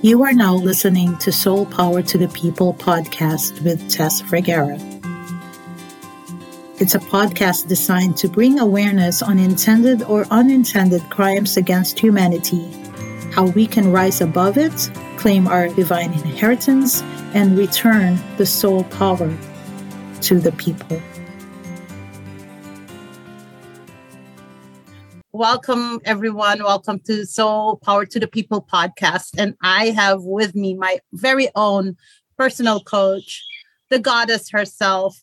You are now listening to Soul Power to the People podcast with Tess Vergara. It's a podcast designed to bring awareness on intended or unintended crimes against humanity, how we can rise above it, claim our divine inheritance, and return the soul power to the people. Welcome, everyone. Welcome to Soul Power to the People podcast. And I have with me my very own personal coach, the goddess herself,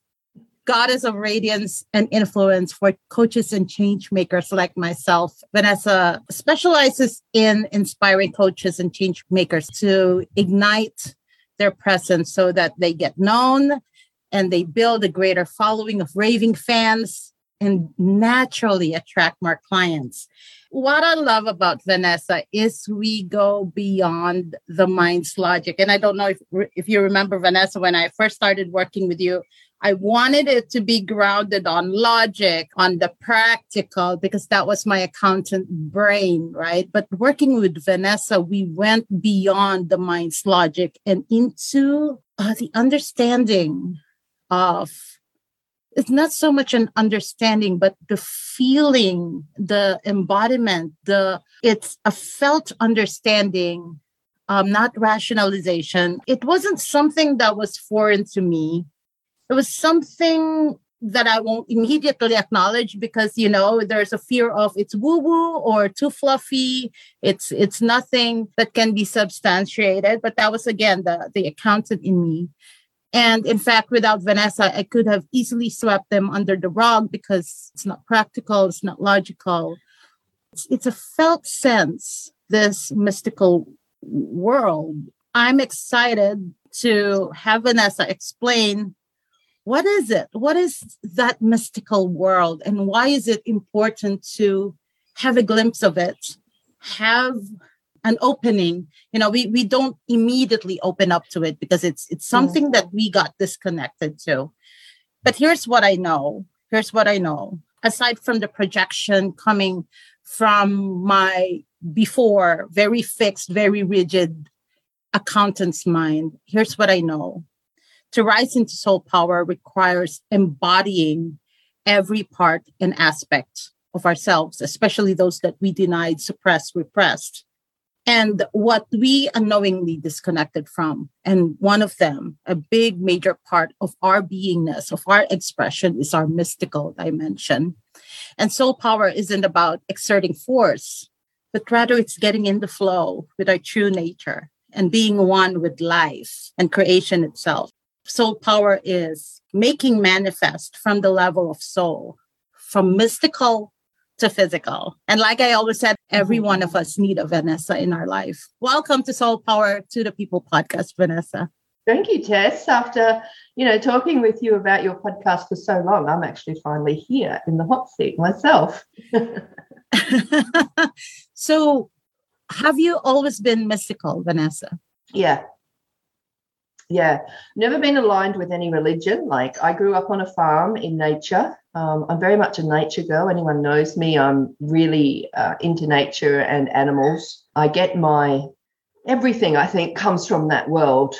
goddess of radiance and influence for coaches and change makers like myself. Vanessa specializes in inspiring coaches and change makers to ignite their presence so that they get known and they build a greater following of raving fans and naturally attract more clients. What I love about Vanessa is we go beyond the mind's logic. And I don't know if, if you remember, Vanessa, when I first started working with you, I wanted it to be grounded on logic, on the practical, because that was my accountant brain, right? But working with Vanessa, we went beyond the mind's logic and into uh, the understanding of it's not so much an understanding but the feeling the embodiment the it's a felt understanding um, not rationalization it wasn't something that was foreign to me it was something that I won't immediately acknowledge because you know there's a fear of it's woo woo or too fluffy. It's it's nothing that can be substantiated. But that was again the the accountant in me. And in fact, without Vanessa, I could have easily swept them under the rug because it's not practical, it's not logical. It's, it's a felt sense, this mystical world. I'm excited to have Vanessa explain what is it? What is that mystical world? And why is it important to have a glimpse of it, have an opening you know we we don't immediately open up to it because it's it's something that we got disconnected to. But here's what i know here's what i know. Aside from the projection coming from my before very fixed very rigid accountant's mind here's what i know. To rise into soul power requires embodying every part and aspect of ourselves especially those that we denied suppressed repressed and what we unknowingly disconnected from. And one of them, a big major part of our beingness, of our expression, is our mystical dimension. And soul power isn't about exerting force, but rather it's getting in the flow with our true nature and being one with life and creation itself. Soul power is making manifest from the level of soul, from mystical to physical. And like I always said, every mm-hmm. one of us need a Vanessa in our life. Welcome to Soul Power to the People podcast, Vanessa. Thank you, Tess. After you know talking with you about your podcast for so long, I'm actually finally here in the hot seat myself. so, have you always been mystical, Vanessa? Yeah, yeah. Never been aligned with any religion. Like i grew up on a farm in nature. Um, i'm very much a nature girl. Anyone knows me i'm really uh, into nature and animals. I get my everything i think comes from that world.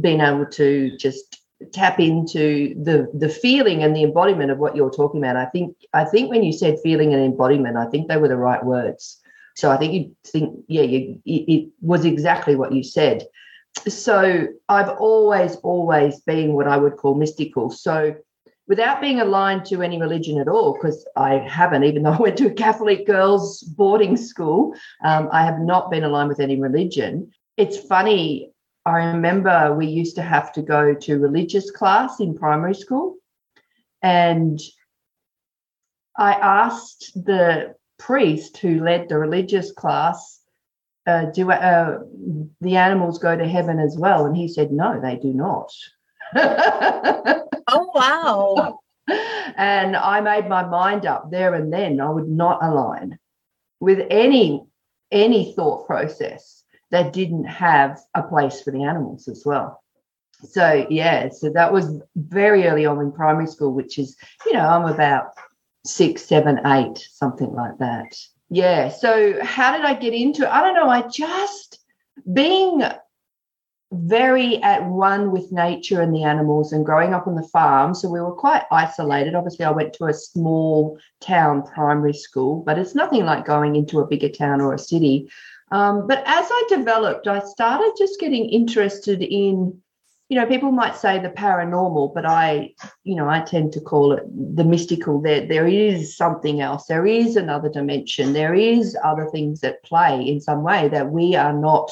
Being able to just tap into the the feeling and the embodiment of what you're talking about. I think i think when you said feeling and embodiment i think they were the right words. So i think you think yeah you, it was exactly what you said so I've always, always been what I would call mystical. So without being aligned to any religion at all, because I haven't, even though I went to a Catholic girls' boarding school, um, I have not been aligned with any religion. It's funny, I remember we used to have to go to religious class in primary school. And I asked the priest who led the religious class uh, do uh, the animals go to heaven as well? And he said, no, they do not. oh, wow. and I made my mind up there and then I would not align with any any thought process that didn't have a place for the animals as well. So yeah, so that was very early on in primary school, which is, you know, I'm about six, seven, eight, something like that yeah so how did i get into i don't know i just being very at one with nature and the animals and growing up on the farm. So we were quite isolated. Obviously, I went to a small town primary school, but it's nothing like going into a bigger town or a city. Um, but as I developed, I started just getting interested in, you know, people might say the paranormal, but I, you know, I tend to call it the mystical. There, there is something else. There is another dimension. There is other things at play in some way that we are not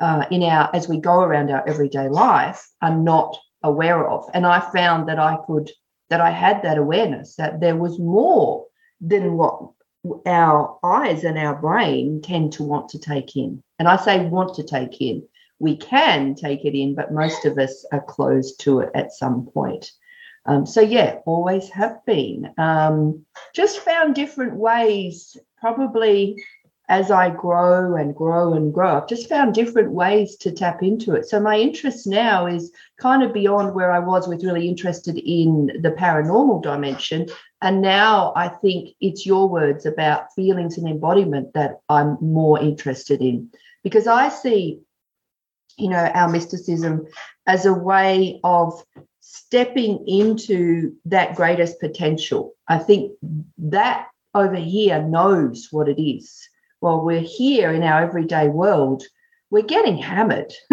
uh, in our as we go around our everyday life are not aware of. And I found that I could that I had that awareness that there was more than what our eyes and our brain tend to want to take in. And I say want to take in. We can take it in, but most of us are closed to it at some point. Um, so yeah, always have been. Um, just found different ways, probably as I grow and grow and grow, I've just found different ways to tap into it. So my interest now is kind of beyond where I was with really interested in the paranormal dimension. And now I think it's your words about feelings and embodiment that I'm more interested in because I see, you know, our mysticism as a way of stepping into that greatest potential. I think that over here knows what it is while we're here in our everyday world, we're getting hammered.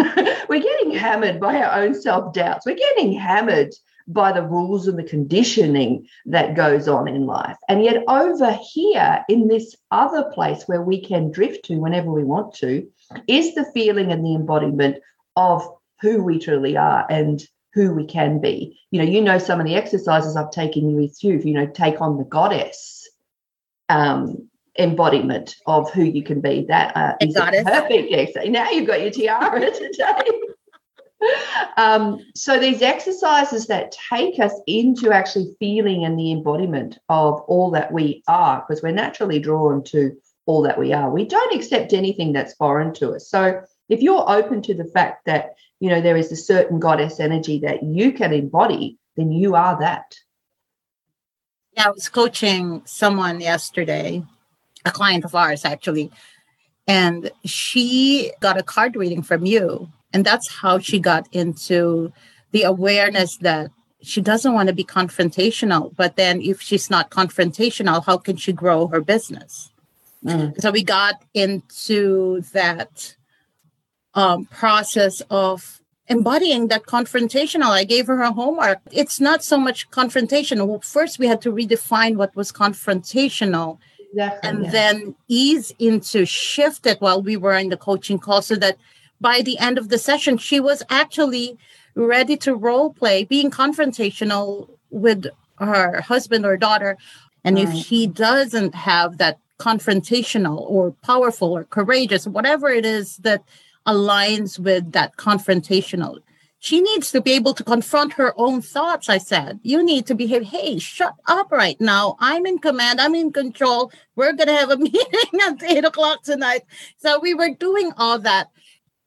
we're getting hammered by our own self doubts. We're getting hammered by the rules and the conditioning that goes on in life. And yet, over here in this other place where we can drift to whenever we want to, is the feeling and the embodiment of who we truly are and who we can be. You know, you know some of the exercises I've taken you with you, you know, take on the goddess. Um, embodiment of who you can be. That uh, is perfect. Yes. Now you've got your tiara today. Um, so these exercises that take us into actually feeling and the embodiment of all that we are, because we're naturally drawn to all that we are. We don't accept anything that's foreign to us. So if you're open to the fact that you know there is a certain goddess energy that you can embody, then you are that. Yeah, I was coaching someone yesterday a client of ours actually and she got a card reading from you and that's how she got into the awareness that she doesn't want to be confrontational but then if she's not confrontational how can she grow her business mm. so we got into that um, process of embodying that confrontational i gave her a homework it's not so much confrontational first we had to redefine what was confrontational Exactly, and yeah. then ease into shift it while we were in the coaching call so that by the end of the session, she was actually ready to role play, being confrontational with her husband or daughter. And right. if he doesn't have that confrontational or powerful or courageous, whatever it is that aligns with that confrontational, she needs to be able to confront her own thoughts. I said, You need to behave. Hey, shut up right now. I'm in command. I'm in control. We're going to have a meeting at eight o'clock tonight. So we were doing all that,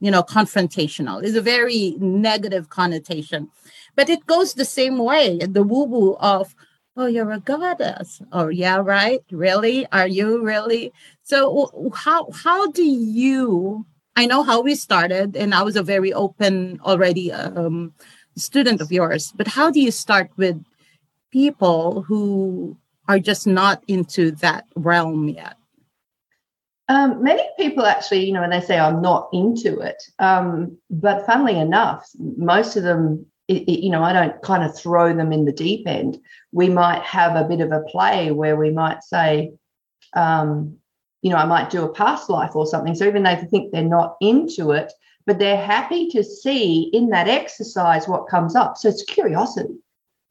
you know, confrontational. It's a very negative connotation. But it goes the same way the woo woo of, Oh, you're a goddess. Oh, yeah, right. Really? Are you really? So, how how do you I know how we started, and I was a very open already um, student of yours. But how do you start with people who are just not into that realm yet? Um, many people actually, you know, when they say I'm not into it, um, but funnily enough, most of them, it, it, you know, I don't kind of throw them in the deep end. We might have a bit of a play where we might say, um, you know, I might do a past life or something. So even though they think they're not into it, but they're happy to see in that exercise what comes up. So it's curiosity.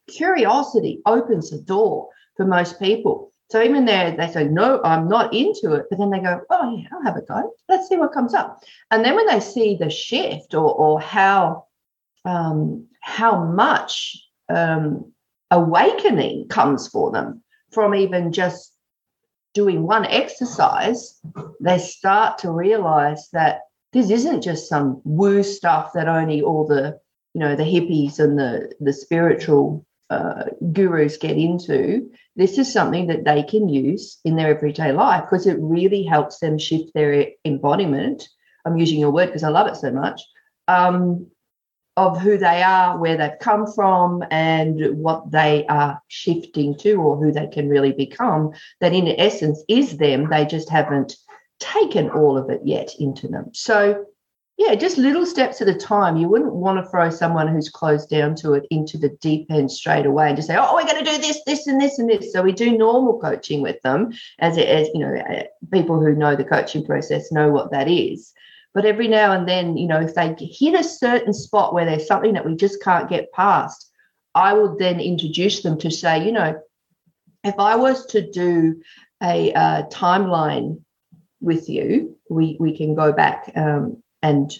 Curiosity opens the door for most people. So even there, they say, no, I'm not into it. But then they go, oh, yeah, I'll have a go. Let's see what comes up. And then when they see the shift or, or how, um, how much um, awakening comes for them from even just doing one exercise, they start to realize that this isn't just some woo stuff that only all the you know the hippies and the the spiritual uh, gurus get into. This is something that they can use in their everyday life because it really helps them shift their embodiment I'm using your word because I love it so much, um, of who they are, where they've come from, and what they are shifting to, or who they can really become. That in essence is them. They just haven't taken all of it yet into them. So yeah, just little steps at a time. You wouldn't want to throw someone who's closed down to it into the deep end straight away and just say, "Oh, we're going to do this, this, and this, and this." So we do normal coaching with them, as as you know, uh, people who know the coaching process know what that is. But every now and then, you know, if they hit a certain spot where there's something that we just can't get past, I would then introduce them to say, you know, if I was to do a uh, timeline with you, we we can go back um, and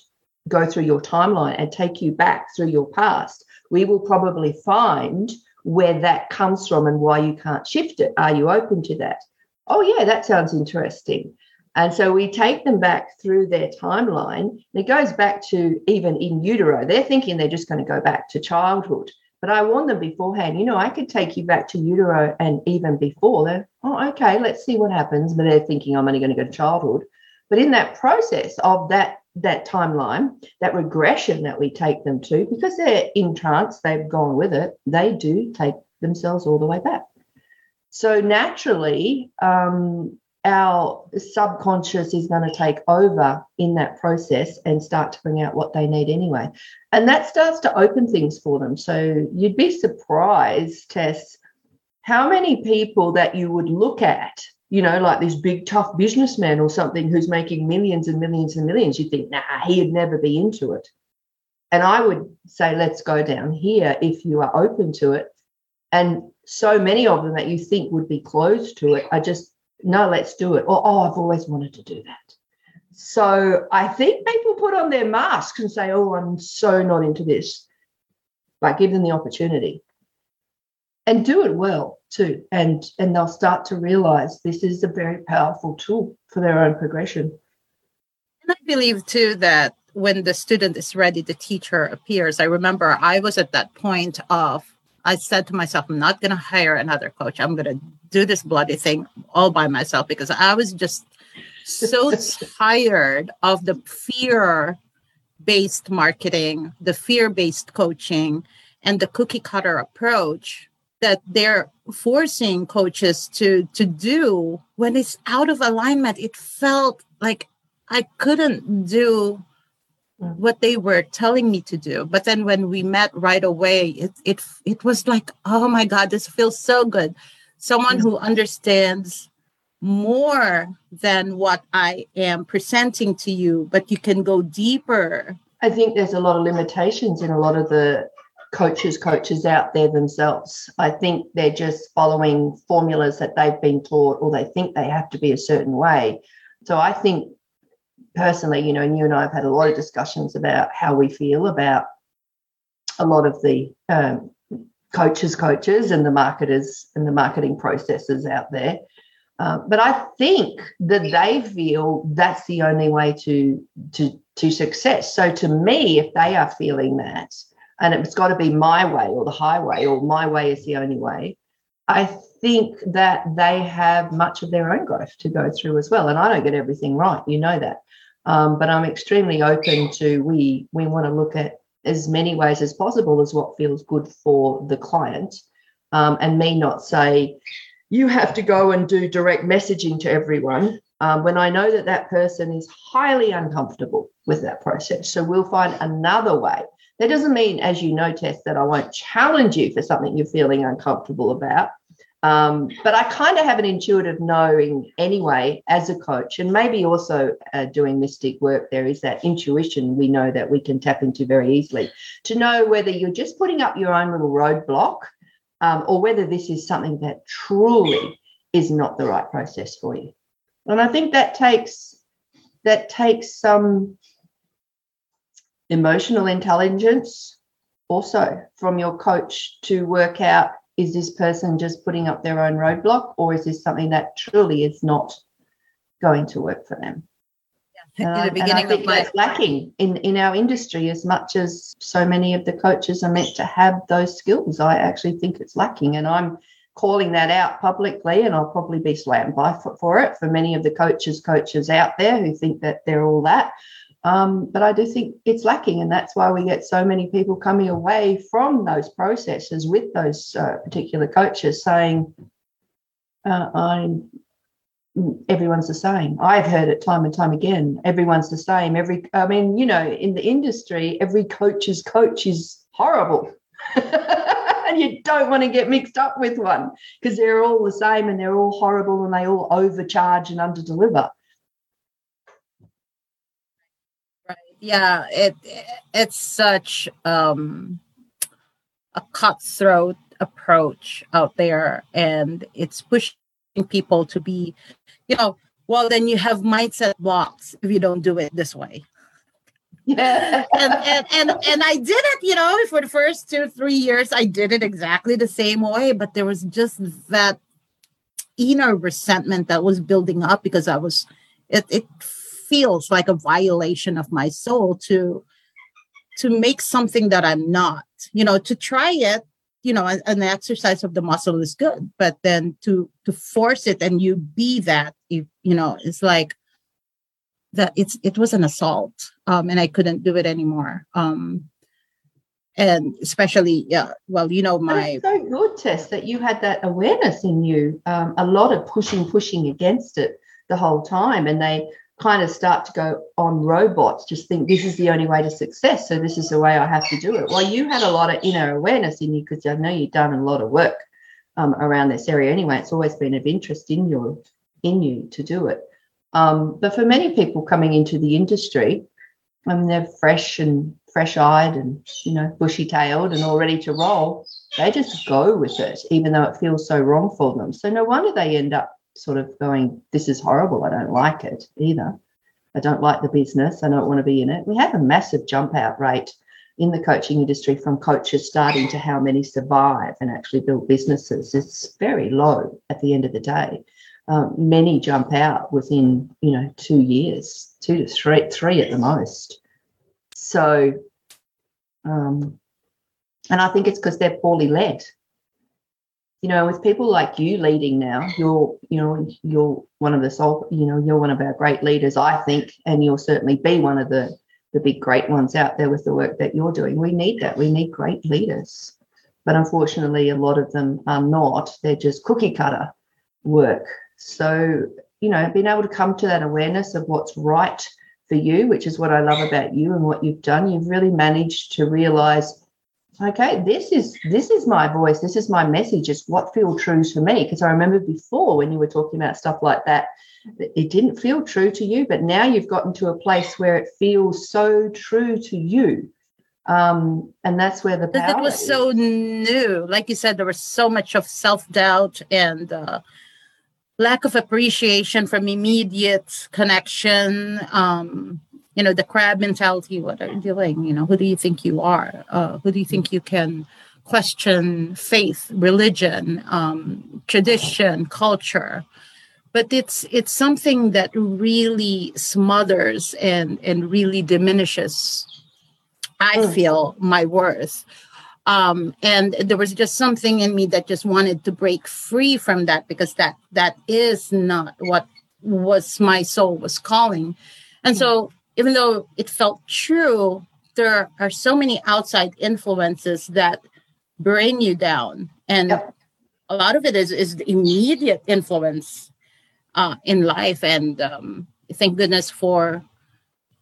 go through your timeline and take you back through your past, we will probably find where that comes from and why you can't shift it. Are you open to that? Oh, yeah, that sounds interesting. And so we take them back through their timeline. And It goes back to even in utero. They're thinking they're just going to go back to childhood. But I warn them beforehand, you know, I could take you back to utero and even before. They're, oh, okay, let's see what happens. But they're thinking I'm only going to go to childhood. But in that process of that that timeline, that regression that we take them to, because they're in trance, they've gone with it, they do take themselves all the way back. So naturally, um, our subconscious is going to take over in that process and start to bring out what they need anyway. And that starts to open things for them. So you'd be surprised, Tess, how many people that you would look at you know, like this big tough businessman or something who's making millions and millions and millions, you think, nah, he'd never be into it. And I would say, let's go down here if you are open to it. And so many of them that you think would be closed to it are just, no, let's do it. Or, oh, I've always wanted to do that. So I think people put on their masks and say, oh, I'm so not into this. But give them the opportunity and do it well too. And and they'll start to realize this is a very powerful tool for their own progression. And i believe too that when the student is ready the teacher appears. I remember i was at that point of i said to myself i'm not going to hire another coach. I'm going to do this bloody thing all by myself because i was just so tired of the fear based marketing the fear based coaching and the cookie cutter approach that they're forcing coaches to to do when it's out of alignment it felt like i couldn't do what they were telling me to do. But then when we met right away it it it was like oh my god this feels so good. Someone who understands more than what i am presenting to you but you can go deeper. I think there's a lot of limitations in a lot of the coaches coaches out there themselves. I think they're just following formulas that they've been taught or they think they have to be a certain way. So i think personally you know and you and i have had a lot of discussions about how we feel about a lot of the um, coaches coaches and the marketers and the marketing processes out there. Um, but i think that they feel that's the only way to to to success. So to me if they are feeling that and it's got to be my way or the highway or my way is the only way. I think that they have much of their own growth to go through as well and i don't get everything right you know that. Um, but i'm extremely open to we we want to look at as many ways as possible as what feels good for the client. Um, and me not say you have to go and do direct messaging to everyone um, when I know that that person is highly uncomfortable with that process. So we'll find another way that doesn't mean, as you know, Tess, that I won't challenge you for something you're feeling uncomfortable about. Um, but I kind of have an intuitive knowing anyway as a coach, and maybe also uh, doing mystic work. There is that intuition we know that we can tap into very easily to know whether you're just putting up your own little roadblock um, or whether this is something that truly is not the right process for you. And I think that takes that takes some emotional intelligence also from your coach to work out is this person just putting up their own roadblock or is this something that truly is not going to work for them yeah, in the beginning and I think that's lacking in, in our industry as much as so many of the coaches are meant to have those skills. I actually think it's lacking. And I'm calling that out publicly, and I'll probably be slammed by for, for it for many of the coaches, coaches out there who think that they're all that. Um, but I do think it's lacking, and that's why we get so many people coming away from those processes with those uh, particular coaches saying, uh, "I'm everyone's the same." I've heard it time and time again. Everyone's the same. Every, I mean, you know, in the industry, every coach's coach is horrible. and you don't want to get mixed up with one because they're all the same and they're all horrible and they all overcharge and underdeliver. Yeah it it's such um a cutthroat approach out there and it's pushing people to be you know well then you have mindset blocks if you don't do it this way yeah. and, and and and I did it, you know, for the first two three years. I did it exactly the same way, but there was just that inner resentment that was building up because I was it it feels like a violation of my soul to to make something that i'm not. You know to try it you know an, exercise of the muscle is good but then to to force it and you be that you, you know it's like that it's it was an assault um and i couldn't do it anymore. Um and especially yeah well you know my so good tess that you had that awareness in you um, a lot of pushing pushing against it the whole time and they kind of start to go on robots, just think this is the only way to success. So this is the way I have to do it. Well, you had a lot of inner awareness in you because I know you've done a lot of work um, around this area anyway. It's always been of interest in your in you to do it. Um, but for many people coming into the industry, I mean they're fresh and fresh-eyed and you know bushy-tailed and all ready to roll. They just go with it, even though it feels so wrong for them. So no wonder they end up sort of going, this is horrible. I don't like it either. I don't like the business. I don't want to be in it. We have a massive jump out rate in the coaching industry from coaches starting to how many survive and actually build businesses. It's very low at the end of the day. Um, many jump out within, you know, two years, two to three, three at the most. So, um, and I think it's because they're poorly led you know, with people like you leading now, you're, you know, you're one of the soul, you know, you're one of our great leaders, I think, and you'll certainly be one of the the big great ones out there with the work that you're doing. We need that. We need great leaders. But unfortunately, a lot of them are not. They're just cookie cutter work. So, you know, being able to come to that awareness of what's right for you, which is what I love about you and what you've done, you've really managed to realize okay this is this is my voice this is my message it's what feels true to me because i remember before when you were talking about stuff like that it didn't feel true to you but now you've gotten to a place where it feels so true to you um and that's where the power it was is. so new like you said there was so much of self-doubt and uh lack of appreciation from immediate connection um you know the crab mentality what are you doing? You know who do you think you are? Uh, who do you think you can question faith religion um, tradition culture? But it's it's something that really smothers and and really diminishes i mm. feel my worth. Um, and there was just something in me that just wanted to break free from that because that that is not what was my soul was calling. And so even though it felt true, there are so many outside influences that bring you down. And yep. a lot of it is, is the immediate influence uh, in life. And um, thank goodness for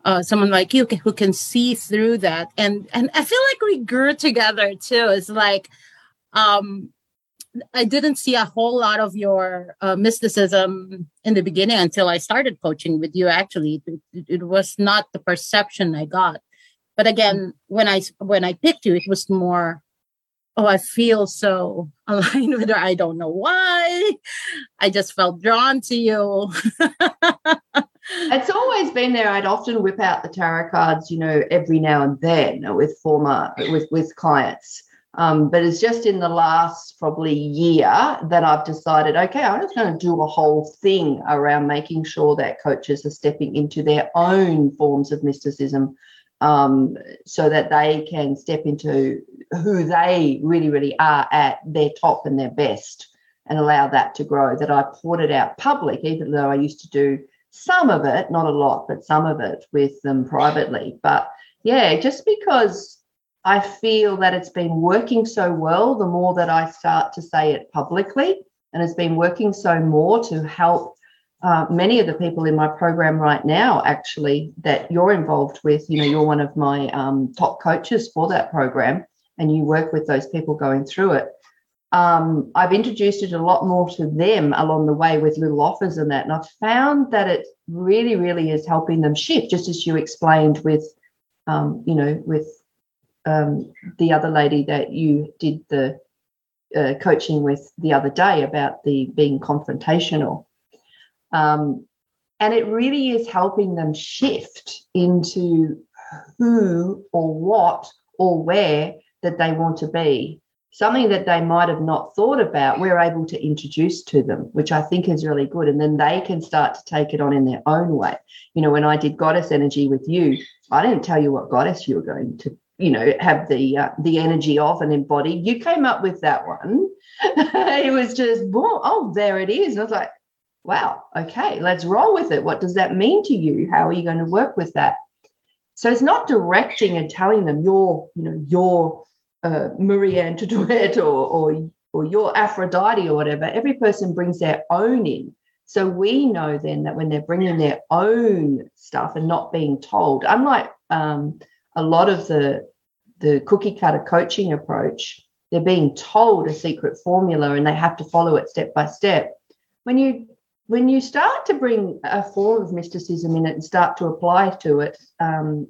uh, someone like you who can see through that. And and I feel like we grew together too. It's like um, I didn't see a whole lot of your uh, mysticism in the beginning until I started coaching with you. Actually, it, it, was not the perception I got. But again, when I when I picked you, it was more, oh, I feel so aligned with her. I don't know why. I just felt drawn to you. it's always been there. I'd often whip out the tarot cards, you know, every now and then with former with with clients um, but it's just in the last probably year that I've decided, okay, I'm just going to do a whole thing around making sure that coaches are stepping into their own forms of mysticism um, so that they can step into who they really, really are at their top and their best and allow that to grow. That I poured it out public, even though I used to do some of it, not a lot, but some of it with them privately. But yeah, just because I feel that it's been working so well, the more that I start to say it publicly, and it's been working so more to help uh, many of the people in my program right now, actually, that you're involved with. You know, you're one of my um, top coaches for that program, and you work with those people going through it. Um, I've introduced it a lot more to them along the way with little offers and that. And I've found that it really, really is helping them shift, just as you explained with, um, you know, with um, the other lady that you did the uh, coaching with the other day about the being confrontational. Um, and it really is helping them shift into who or what or where that they want to be. Something that they might have not thought about, we're able to introduce to them, which I think is really good. And then they can start to take it on in their own way. You know, when I did goddess energy with you, I didn't tell you what goddess you were going to you know have the uh, the energy of and embody you came up with that one. It was just oh there it is. And i was like wow okay let's roll with it. What does that mean to you? How are you going to work with that? So it's not directing and telling them you're you know you're uh, marie antoinette or, or or your aphrodite or whatever. Every person brings their own in. So we know then that when they're bringing their own stuff and not being told unlike um, a lot of the the cookie cutter coaching approach, they're being told a secret formula and they have to follow it step by step. When you when you start to bring a form of mysticism in it and start to apply to it um,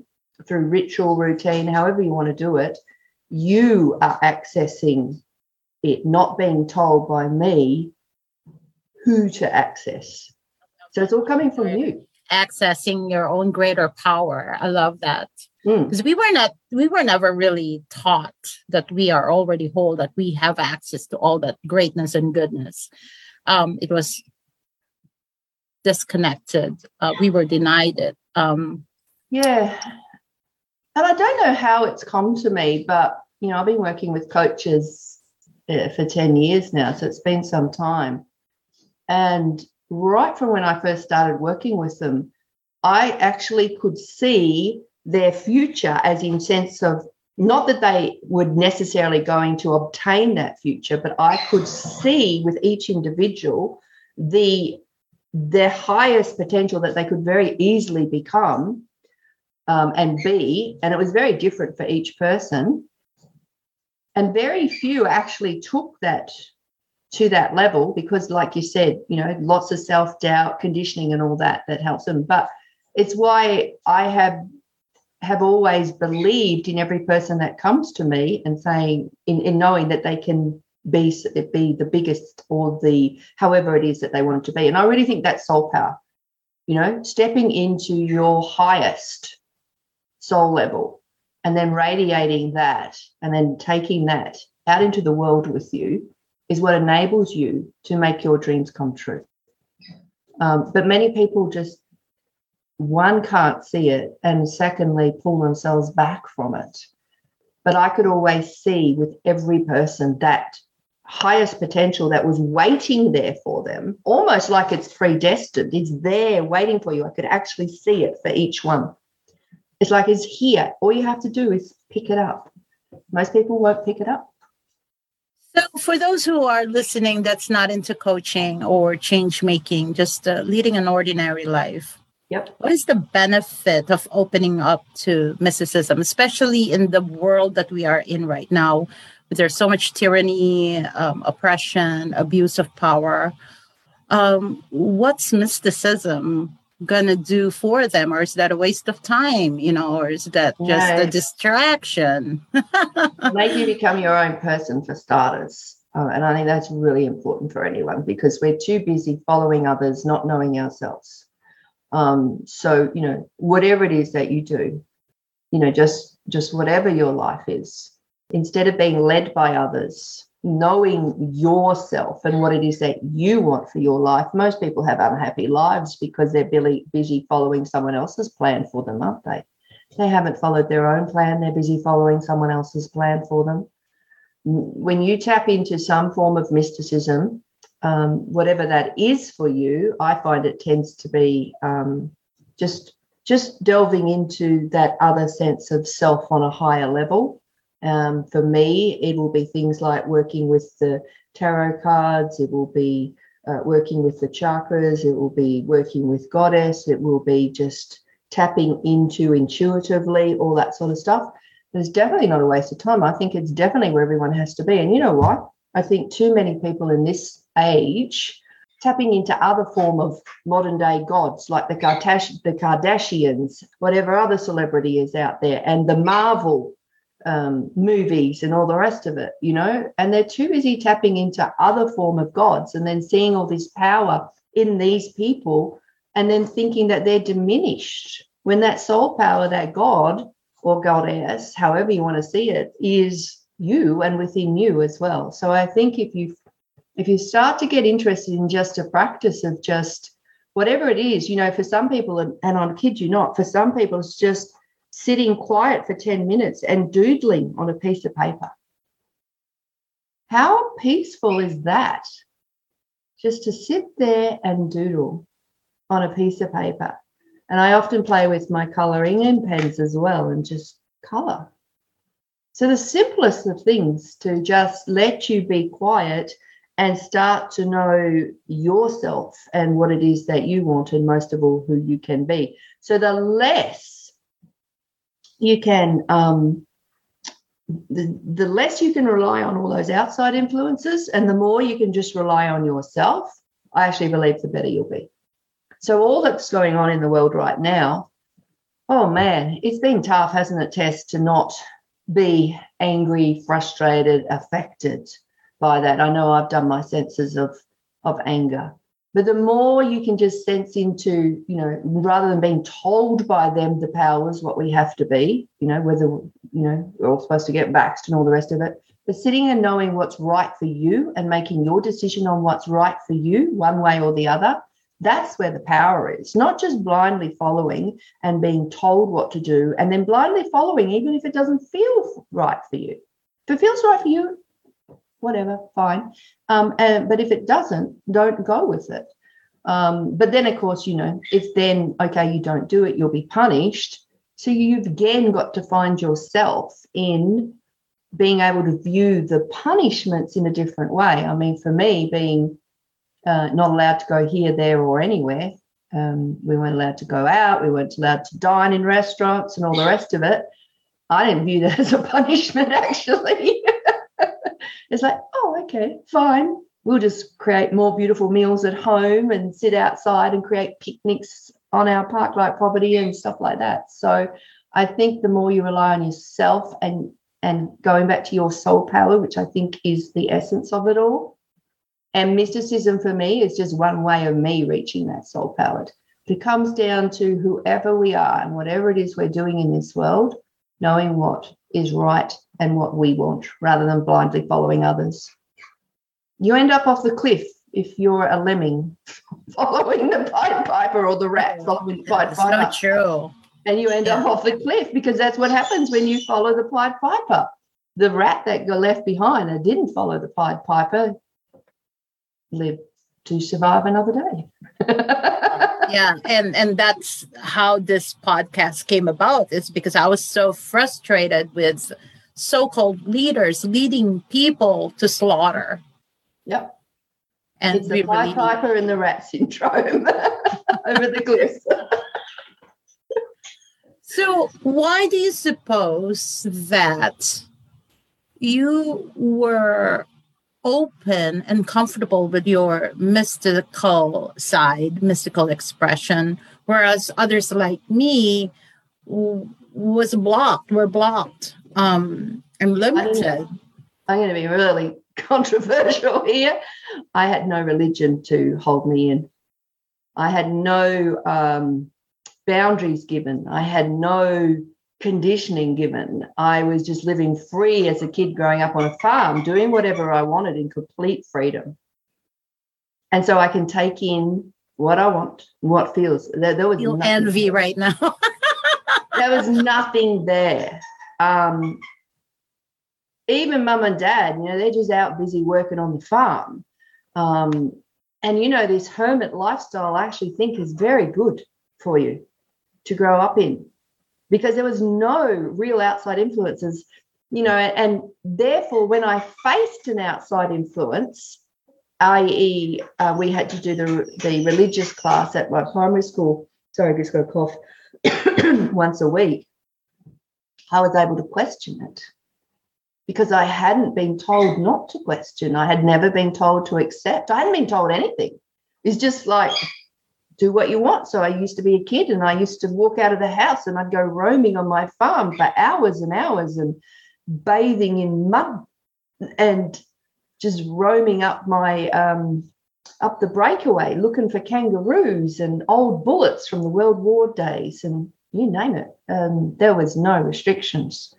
through ritual routine, however you want to do it, you are accessing it, not being told by me who to access. So it's all coming from you. Accessing your own greater power. I love that. Because mm. we were not we were never really taught that we are already whole that we have access to all that greatness and goodness. Um it was disconnected. Uh, we were denied it. Um yeah. And i don't know how it's come to me but you know i've been working with coaches uh, for 10 years now so it's been some time. And right from when i first started working with them i actually could see their future as in sense of not that they were necessarily going to obtain that future but i could see with each individual the their highest potential that they could very easily become um, and be and it was very different for each person. And very few actually took that to that level because like you said you know lots of self-doubt conditioning and all that that helps them. But it's why i have have always believed in every person that comes to me and saying in, in knowing that they can be be the biggest or the however it is that they want it to be. And i really think that's soul power you know stepping into your highest soul level and then radiating that and then taking that out into the world with you is what enables you to make your dreams come true. Um, but many people just one can't see it and secondly pull themselves back from it. But i could always see with every person that highest potential that was waiting there for them almost like it's predestined it's there waiting for you. I could actually see it for each one. It's like it's here. All you have to do is pick it up. Most people won't pick it up so for those who are listening that's not into coaching or change making just uh, leading an ordinary life Yep. What is the benefit of opening up to mysticism, especially in the world that we are in right now? There's so much tyranny, um, oppression, abuse of power. Um, what's mysticism gonna do for them, or is that a waste of time? You know, or is that just a distraction? Make you become your own person for starters. Uh, and I think that's really important for anyone because we're too busy following others, not knowing ourselves. Um, so you know, whatever it is that you do, you know, just just whatever your life is, instead of being led by others, knowing yourself and what it is that you want for your life. Most people have unhappy lives because they're busy, following someone else's plan for them, aren't they? They haven't followed their own plan. They're busy following someone else's plan for them. When you tap into some form of mysticism, um, whatever that is for you, I find it tends to be um, just just delving into that other sense of self on a higher level. Um, for me, it will be things like working with the tarot cards. It will be uh, working with the chakras. It will be working with goddess. It will be just tapping into intuitively all that sort of stuff. It's definitely not a waste of time. I think it's definitely where everyone has to be. And you know what? I think too many people in this age tapping into other form of modern day gods like the, the Kardashians, whatever other celebrity is out there, and the Marvel um, movies and all the rest of it, you know, and they're too busy tapping into other form of gods and then seeing all this power in these people and then thinking that they're diminished when that soul power, that God or goddess, however you want to see it, is you and within you as well. So I think if you if you start to get interested in just a practice of just whatever it is, you know, for some people, and, and I kid you not, for some people, it's just sitting quiet for 10 minutes and doodling on a piece of paper. How peaceful is that? Just to sit there and doodle on a piece of paper. And I often play with my coloring and pens as well and just color. So, the simplest of things to just let you be quiet and start to know yourself and what it is that you want, and most of all, who you can be. So the less you can, um, the, the less you can rely on all those outside influences, and the more you can just rely on yourself, I actually believe the better you'll be. So all that's going on in the world right now, oh man, it's been tough, hasn't it, Tess, to not be angry, frustrated, affected by that. I know I've done my senses of of anger. But the more you can just sense into, you know, rather than being told by them the powers what we have to be, you know, whether you know we're all supposed to get vaxxed and all the rest of it, but sitting and knowing what's right for you and making your decision on what's right for you, one way or the other, that's where the power is. Not just blindly following and being told what to do, and then blindly following, even if it doesn't feel right for you. If it feels right for you, whatever, fine. Um, and, but if it doesn't, don't go with it. Um, but then, of course, you know, if then, okay, you don't do it, you'll be punished. So you've again got to find yourself in being able to view the punishments in a different way. I mean, for me, being uh, not allowed to go here, there, or anywhere, um, we weren't allowed to go out, we weren't allowed to dine in restaurants and all the rest of it. I didn't view that as a punishment, actually. it's like, oh, okay, fine. We'll just create more beautiful meals at home and sit outside and create picnics on our park-like property and stuff like that. So I think the more you rely on yourself and and going back to your soul power, which I think is the essence of it all. And mysticism for me is just one way of me reaching that soul power. It comes down to whoever we are and whatever it is we're doing in this world, knowing what is right and what we want rather than blindly following others. You end up off the cliff if you're a lemming following the Pied Piper or the rat oh, following the Pied Piper. That's so true. And you end yeah. up off the cliff because that's what happens when you follow the Pied Piper. The rat that got left behind and didn't follow the Pied Piper lived to survive another day. yeah, and and that's how this podcast came about. is because I was so frustrated with so-called leaders leading people to slaughter. Yep. And it's the Pied Piper and the rat syndrome over the cliff. so why do you suppose that you were open and comfortable with your mystical side, mystical expression, whereas others like me was blocked, were blocked um, and limited. I'm going to be really controversial here. I had no religion to hold me in. I had no um, boundaries given. I had no conditioning given. I was just living free as a kid growing up on a farm, doing whatever I wanted in complete freedom. And so I can take in what I want, what feels. There, there was envy right now. there was nothing there. Um, even mum and dad, you know, they're just out busy working on the farm. Um, and you know, this hermit lifestyle I actually think is very good for you to grow up in because there was no real outside influences, you know, and therefore when I faced an outside influence, i.e., uh, we had to do the, the religious class at my primary school. Sorry, I just got a cough once a week. I was able to question it because I hadn't been told not to question. I had never been told to accept. I hadn't been told anything. It's just like, do what you want. So I used to be a kid and I used to walk out of the house and I'd go roaming on my farm for hours and hours and bathing in mud and just roaming up my um, up the breakaway looking for kangaroos and old bullets from the World War days and you name it. Um, there was no restrictions.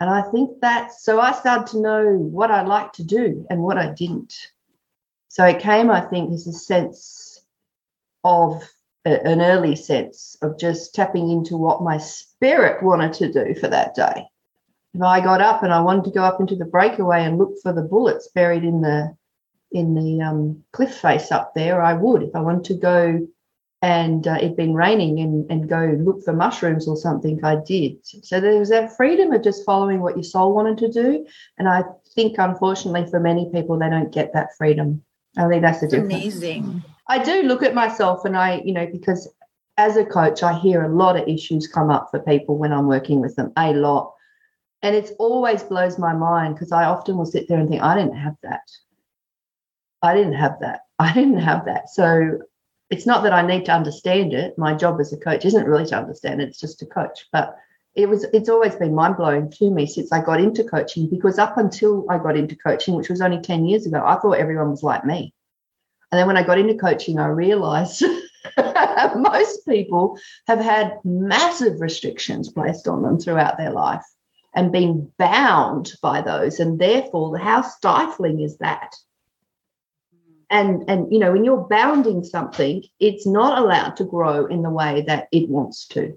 And I think that, so I started to know what I liked to do and what I didn't. So it came, I think, as a sense of a, an early sense of just tapping into what my spirit wanted to do for that day. If I got up and I wanted to go up into the breakaway and look for the bullets buried in the in the um, cliff face up there, I would. If I wanted to go and uh, it'd been raining and, and go look for mushrooms or something, I did. So there was that freedom of just following what your soul wanted to do. And I think, unfortunately, for many people, they don't get that freedom. I think that's the difference. Amazing. I do look at myself and I, you know, because as a coach, I hear a lot of issues come up for people when I'm working with them, a lot. And it always blows my mind because I often will sit there and think, I didn't have that. I didn't have that. I didn't have that. So it's not that I need to understand it. My job as a coach isn't really to understand it, it's just to coach. But it was it's always been mind blowing to me since I got into coaching because up until I got into coaching, which was only 10 years ago, I thought everyone was like me. And then when I got into coaching, I realized most people have had massive restrictions placed on them throughout their life and been bound by those. And therefore, how stifling is that? And and you know when you're bounding something it's not allowed to grow in the way that it wants to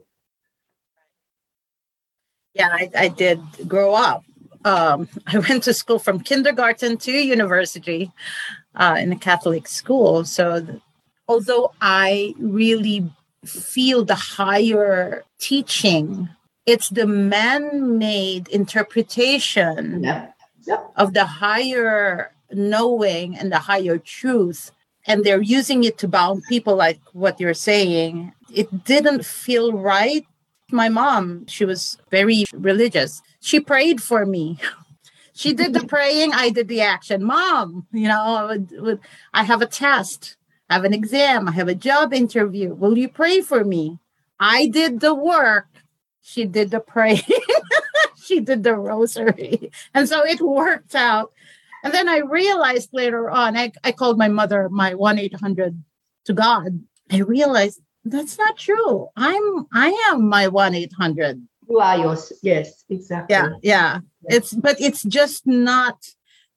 yeah i, I did grow up um, i went to school from kindergarten to university uh, in a catholic school so th- although i really feel the higher teaching it's the man-made interpretation yeah. Yeah. of the higher knowing and the higher truth and they're using it to bound people like what you're saying it didn't feel right. My mom she was very religious. She prayed for me. She did the praying i did the action. Mom you know I, would, would, I have a test i have an exam i have a job interview. Will you pray for me? I did the work. She did the praying. She did the rosary. And so it worked out and then I realized later on, I, I called my mother my 1 800 to God. I realized that's not true. I'm, I am my 1 800. You are yours. Yes, exactly. Yeah, yeah. It's, but it's just not,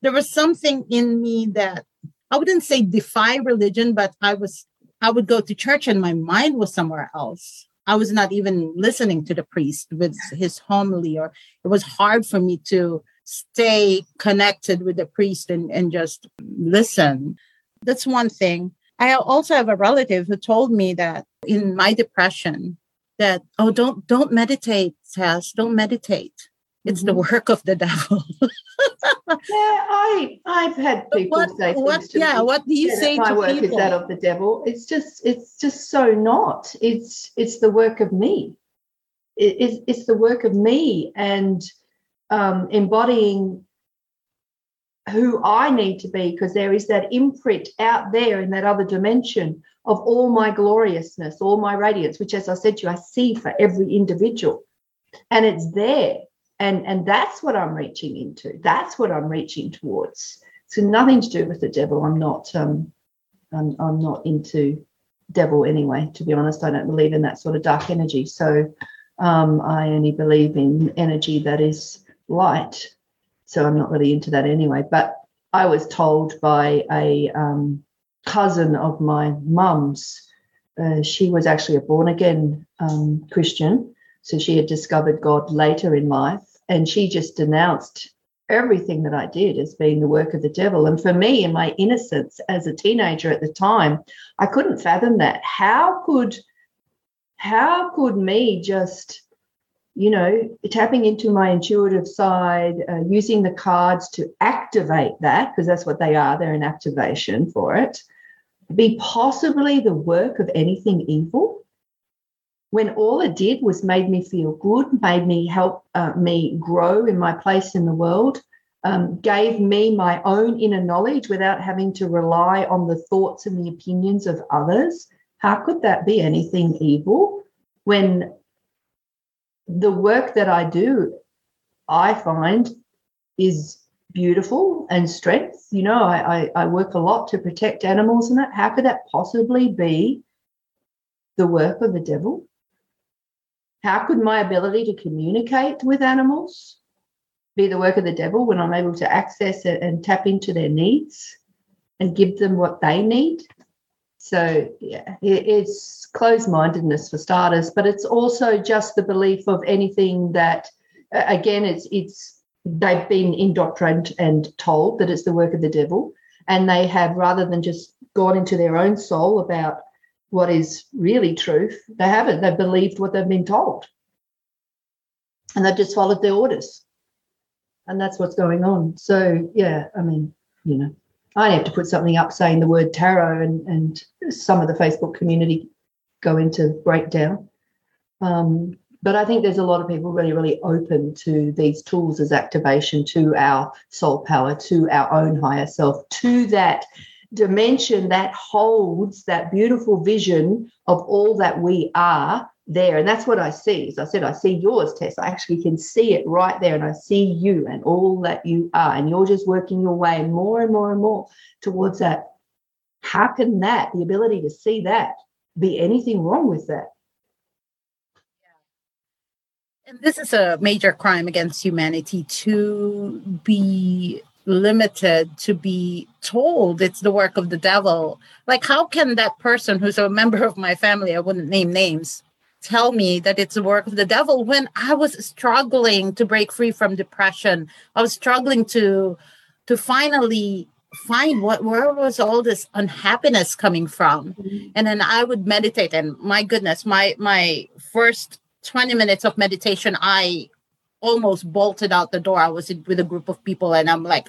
there was something in me that I wouldn't say defy religion, but I was, I would go to church and my mind was somewhere else. I was not even listening to the priest with his homily, or it was hard for me to stay connected with the priest and, and just listen. That's one thing. I also have a relative who told me that in my depression, that oh don't don't meditate, Tess, don't meditate. It's mm-hmm. the work of the devil. yeah, I I've had people what, say what, yeah, me, what do you say to my work people? is that of the devil? It's just it's just so not. It's it's the work of me. It, it's it's the work of me and um, embodying who I need to be because there is that imprint out there in that other dimension of all my gloriousness, all my radiance, which, as I said to you, I see for every individual. And it's there. And, and that's what I'm reaching into. That's what I'm reaching towards. So nothing to do with the devil. I'm not um I'm, I'm not into devil anyway, to be honest. I don't believe in that sort of dark energy. So um, I only believe in energy that is light. So I'm not really into that anyway. But I was told by a um, cousin of my mum's, uh, she was actually a born again um, Christian. So she had discovered God later in life. And she just denounced everything that I did as being the work of the devil. And for me, in my innocence as a teenager at the time, I couldn't fathom that. How could how could me just you know tapping into my intuitive side uh, using the cards to activate that because that's what they are they're an activation for it be possibly the work of anything evil when all it did was made me feel good, made me help uh, me grow in my place in the world, um, gave me my own inner knowledge without having to rely on the thoughts and the opinions of others. How could that be anything evil when the work that I do, I find, is beautiful and strength? You know, I, I, I work a lot to protect animals and that. How could that possibly be the work of the devil? How could my ability to communicate with animals be the work of the devil when I'm able to access it and tap into their needs and give them what they need? So, yeah, it's closed mindedness for starters, but it's also just the belief of anything that, again, it's, it's, they've been indoctrinated and told that it's the work of the devil. And they have, rather than just gone into their own soul about what is really truth. They haven't. They've believed what they've been told. And they've just followed their orders. And that's what's going on. So, yeah, I mean, you know, I have to put something up saying the word tarot, and, and some of the Facebook community go into breakdown. Um, but I think there's a lot of people really, really open to these tools as activation to our soul power, to our own higher self, to that dimension that holds that beautiful vision of all that we are there. And that's what I see. As I said, I see yours, Tess. I actually can see it right there. And I see you and all that you are. And you're just working your way more and more and more towards that. How can that, the ability to see that, be anything wrong with that? And this is a major crime against humanity to be limited to be told it's the work of the devil. Like, how can that person who's a member of my family, I wouldn't name names, tell me that it's the work of the devil when I was struggling to break free from depression? I was struggling to to finally find what where was all this unhappiness coming from mm-hmm. and then i would meditate and my goodness my my first 20 minutes of meditation i almost bolted out the door. I was with a group of people and I'm like,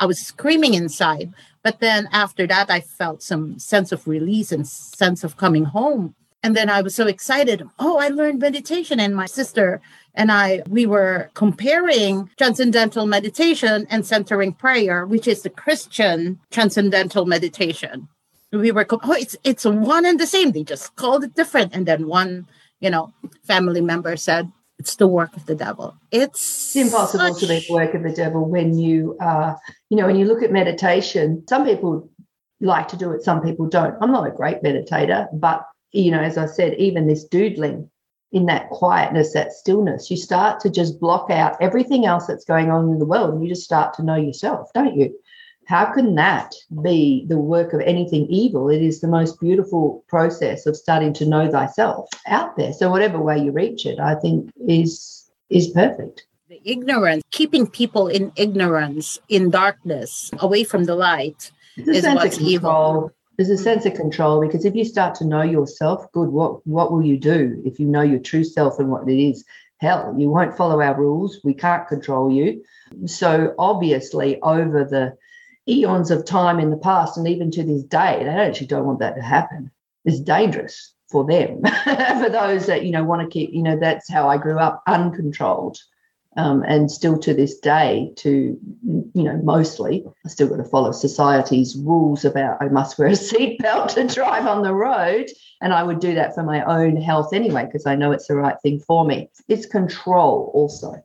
I was screaming inside. But then after that, I felt some sense of release and sense of coming home. And then I was so excited. Oh, I learned meditation. And my sister and I, we were comparing transcendental meditation and centering prayer, which is the Christian transcendental meditation. We were, oh, it's, it's one and the same. They just called it different. And then one, you know, family member said, it's the work of the devil. It's, it's impossible such... to be the work of the devil when you uh, you know, when you look at meditation, some people like to do it, some people don't. I'm not a great meditator, but you know, as I said, even this doodling in that quietness, that stillness, you start to just block out everything else that's going on in the world and you just start to know yourself, don't you? how can that be the work of anything evil? It is the most beautiful process of starting to know thyself out there. So whatever way you reach it, I think is is perfect. The ignorance, keeping people in ignorance, in darkness, away from the light, is what's evil. There's a sense of control because if you start to know yourself, good, what what will you do if you know your true self and what it is? Hell, you won't follow our rules. We can't control you. So obviously, over the eons of time in the past and even to this day, they actually don't want that to happen. It's dangerous for them. for those that, you know, want to keep, you know, that's how I grew up uncontrolled. Um, and still to this day, to you know, mostly, I still got to follow society's rules about I must wear a seatbelt to drive on the road, and I would do that for my own health anyway because I know it's the right thing for me. It's control also.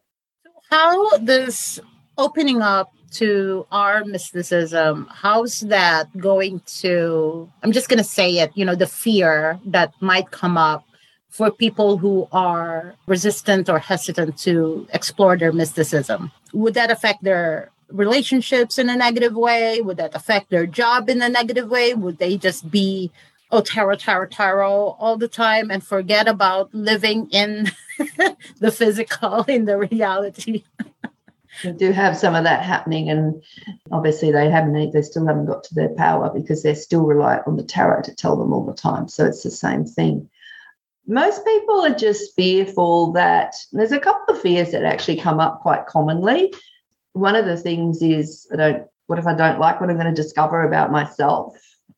How does opening up to our mysticism, how's that going to, I'm just going to say it, you know, the fear that might come up for people who are resistant or hesitant to explore their mysticism? Would that affect their relationships in a negative way? Would that affect their job in a negative way? Would they just be, oh, tarot, tarot, tarot all the time and forget about living in the physical, in the reality? we do have some of that happening, and obviously they haven't. They still haven't got to their power because they're still reliant on the tarot to tell them all the time. So it's the same thing. Most people are just fearful that there's a couple of fears that actually come up quite commonly. One of the things is I don't. What if I don't like what I'm going to discover about myself?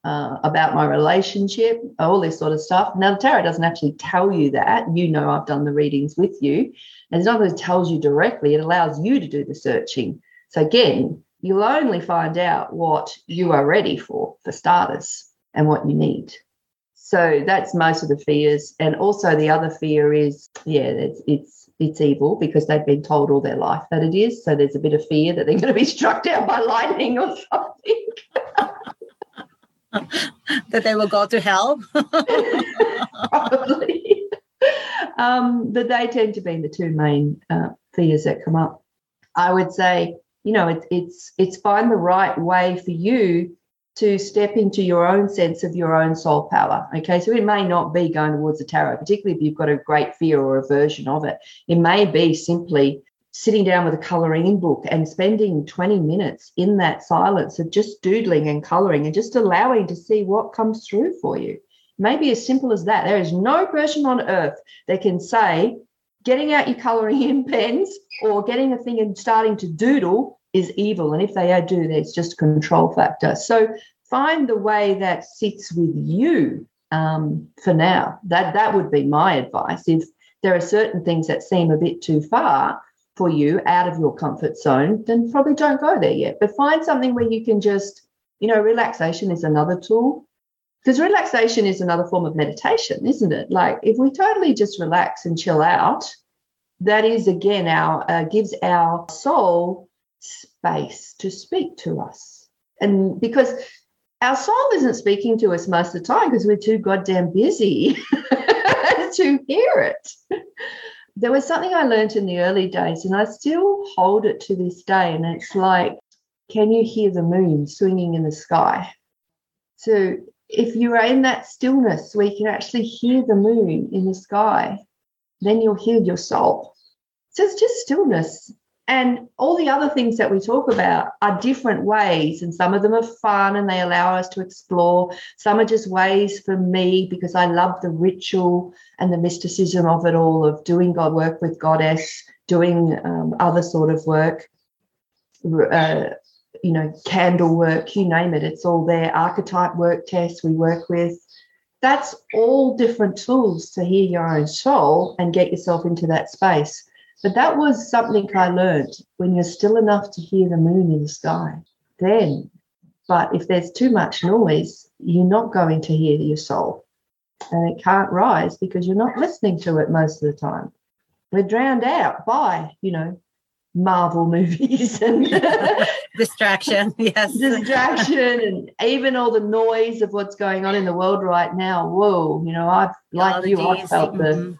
uh, about my relationship, all this sort of stuff. Now, the tarot doesn't actually tell you that. You know, I've done the readings with you. And it's not that it tells you directly, it allows you to do the searching. So, again, you'll only find out what you are ready for, for starters, and what you need. So that's most of the fears. And also the other fear is, yeah, it's it's it's evil because they've been told all their life that it is. So there's a bit of fear that they're going to be struck down by lightning or something. that they will go to hell? Probably. Um, but they tend to be the two main uh, fears that come up. I would say, you know, it, it's it's find the right way for you to step into your own sense of your own soul power. Okay, so it may not be going towards the tarot, particularly if you've got a great fear or aversion of it. It may be simply sitting down with a colouring in book and spending 20 minutes in that silence of just doodling and colouring and just allowing to see what comes through for you. Maybe as simple as that. There is no person on earth that can say getting out your colouring in pens or getting a thing and starting to doodle is evil. And if they are, do, there's just a control factor. So find the way that sits with you um, for now. That that would be my advice. If there are certain things that seem a bit too far, for you out of your comfort zone, then probably don't go there yet. But find something where you can just, you know, relaxation is another tool. Because relaxation is another form of meditation, isn't it? Like if we totally just relax and chill out, that is again our uh, gives our soul space to speak to us. And because our soul isn't speaking to us most of the time because we're too goddamn busy to hear it there was something I learned in the early days, and I still hold it to this day. And it's like, can you hear the moon swinging in the sky? So, if you are in that stillness where you can actually hear the moon in the sky, then you'll hear your soul. So, it's just stillness. And all the other things that we talk about are different ways, and some of them are fun and they allow us to explore. Some are just ways for me because I love the ritual and the mysticism of it all, of doing God work with Goddess, doing um, other sort of work, uh, you know, candle work, you name it, it's all there. Archetype work Tess we work with. That's all different tools to hear your own soul and get yourself into that space. But that was something I learned when you're still enough to hear the moon in the sky. Then, but if there's too much noise, you're not going to hear your soul. And it can't rise because you're not listening to it most of the time. We're drowned out by, you know, Marvel movies and distraction. Yes. distraction and even all the noise of what's going on in the world right now. Whoa, you know, I've like you, I felt the mm-hmm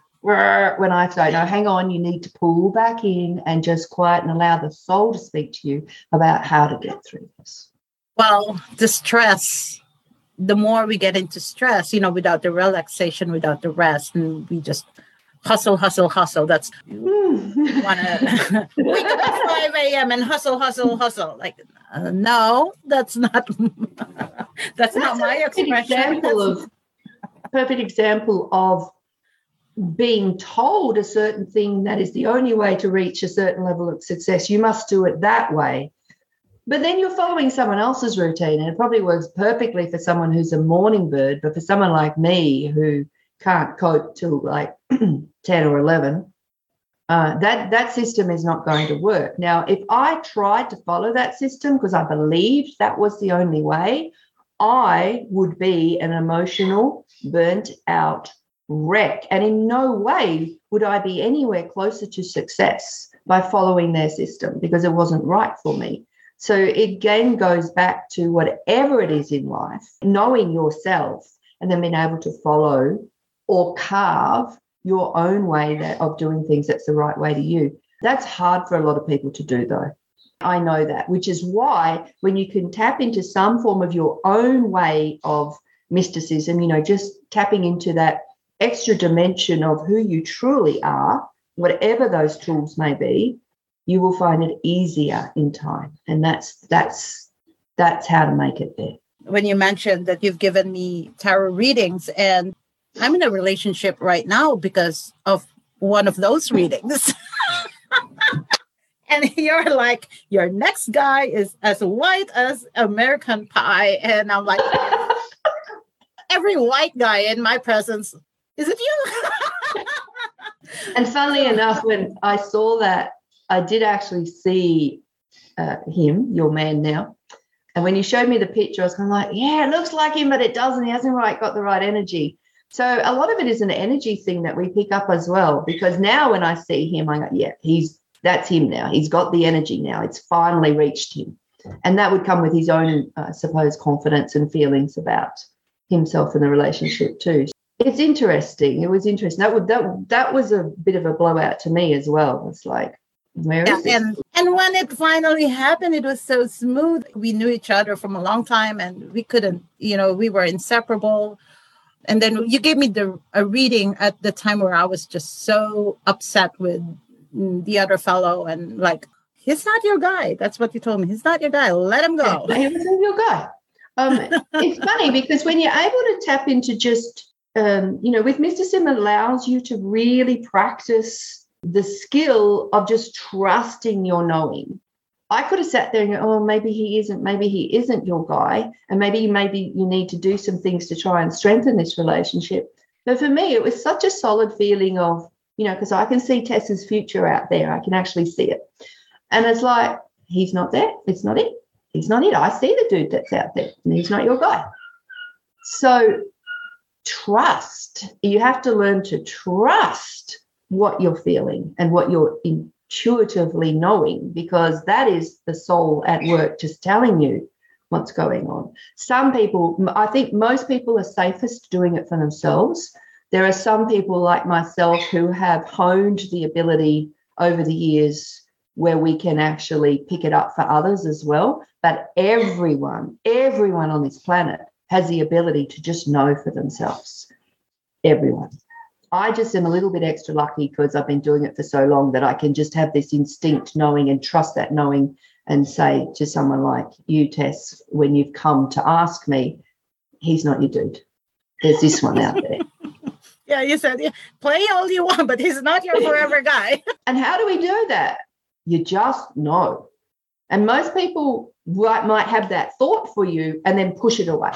when I say, no, hang on, you need to pull back in and just quiet and allow the soul to speak to you about how to get through this. Well, the stress, the more we get into stress, you know, without the relaxation, without the rest, and we just hustle, hustle, hustle. That's want to wake up at 5 a.m. and hustle, hustle, hustle. Like, uh, no, that's not, that's, that's not my expression. Example of, perfect example of being told a certain thing that is the only way to reach a certain level of success. You must do it that way. But then you're following someone else's routine, and it probably works perfectly for someone who's a morning bird. But for someone like me who can't cope till like 10 or 11, uh, that that system is not going to work. Now, if I tried to follow that system because I believed that was the only way, I would be an emotional, burnt out wreck. And in no way would I be anywhere closer to success by following their system because it wasn't right for me. So it again goes back to whatever it is in life, knowing yourself and then being able to follow or carve your own way that, of doing things that's the right way to you. That's hard for a lot of people to do, though. I know that, which is why when you can tap into some form of your own way of mysticism, you know, just tapping into that extra dimension of who you truly are, whatever those tools may be, you will find it easier in time. And that's that's that's how to make it there. When you mentioned that you've given me tarot readings and I'm in a relationship right now because of one of those readings. and you're like, your next guy is as white as American pie. And I'm like, every white guy in my presence, is it you? and funnily enough, when I saw that, I did actually see uh, him, your man now. And when you showed me the picture, I was kind of like, yeah, it looks like him, but it doesn't. He hasn't right got the right energy. So a lot of it is an energy thing that we pick up as well. Because now when I see him, I go, yeah, he's that's him now. He's got the energy now. It's finally reached him. And that would come with his own, I suppose, confidence and feelings about himself in the relationship too. It's interesting. It was interesting. That would that that was a bit of a blowout to me as well. It's like, where is yeah, and, and when it finally happened, it was so smooth. We knew each other from a long time and we couldn't, you know, we were inseparable and then you gave me the a reading at the time where I was just so upset with the other fellow and like he's not your guy. That's what you told me. He's not your guy. Let him go. Yeah, he's not your guy. Um, it's funny because when you're able to tap into just um, you know, with mysticism allows you to really practice the skill of just trusting your knowing. I could have sat there and go, oh, maybe he isn't, maybe he isn't your guy. And maybe, maybe you need to do some things to try and strengthen this relationship. But for me, it was such a solid feeling of, you know, because I can see Tess's future out there. I can actually see it. And it's like, he's not there. It's not it. He's not it. I see the dude that's out there, and he's not your guy. So trust. You have to learn to trust what you're feeling and what you're intuitively knowing because that is the soul at work just telling you what's going on. Some people, I think most people are safest doing it for themselves. There are some people like myself who have honed the ability over the years where we can actually pick it up for others as well. But everyone, everyone on this planet has the ability to just know for themselves. Everyone. I just am a little bit extra lucky because I've been doing it for so long that I can just have this instinct knowing and trust that knowing and say to someone like you, Tess, when you've come to ask me, he's not your dude. There's this one out there. yeah, you said yeah, play all you want, but he's not your forever guy. and how do we do that? You just know. And most people might, might have that thought for you and then push it away.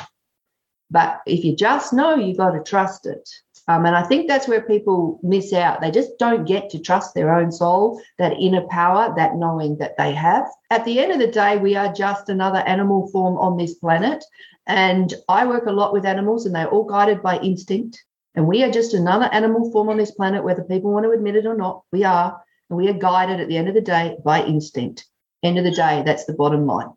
But if you just know, you've got to trust it. Um, and I think that's where people miss out. They just don't get to trust their own soul, that inner power, that knowing that they have. At the end of the day, we are just another animal form on this planet. And I work a lot with animals, and they're all guided by instinct. And we are just another animal form on this planet, whether people want to admit it or not. We are. And we are guided at the end of the day by instinct. End of the day, that's the bottom line.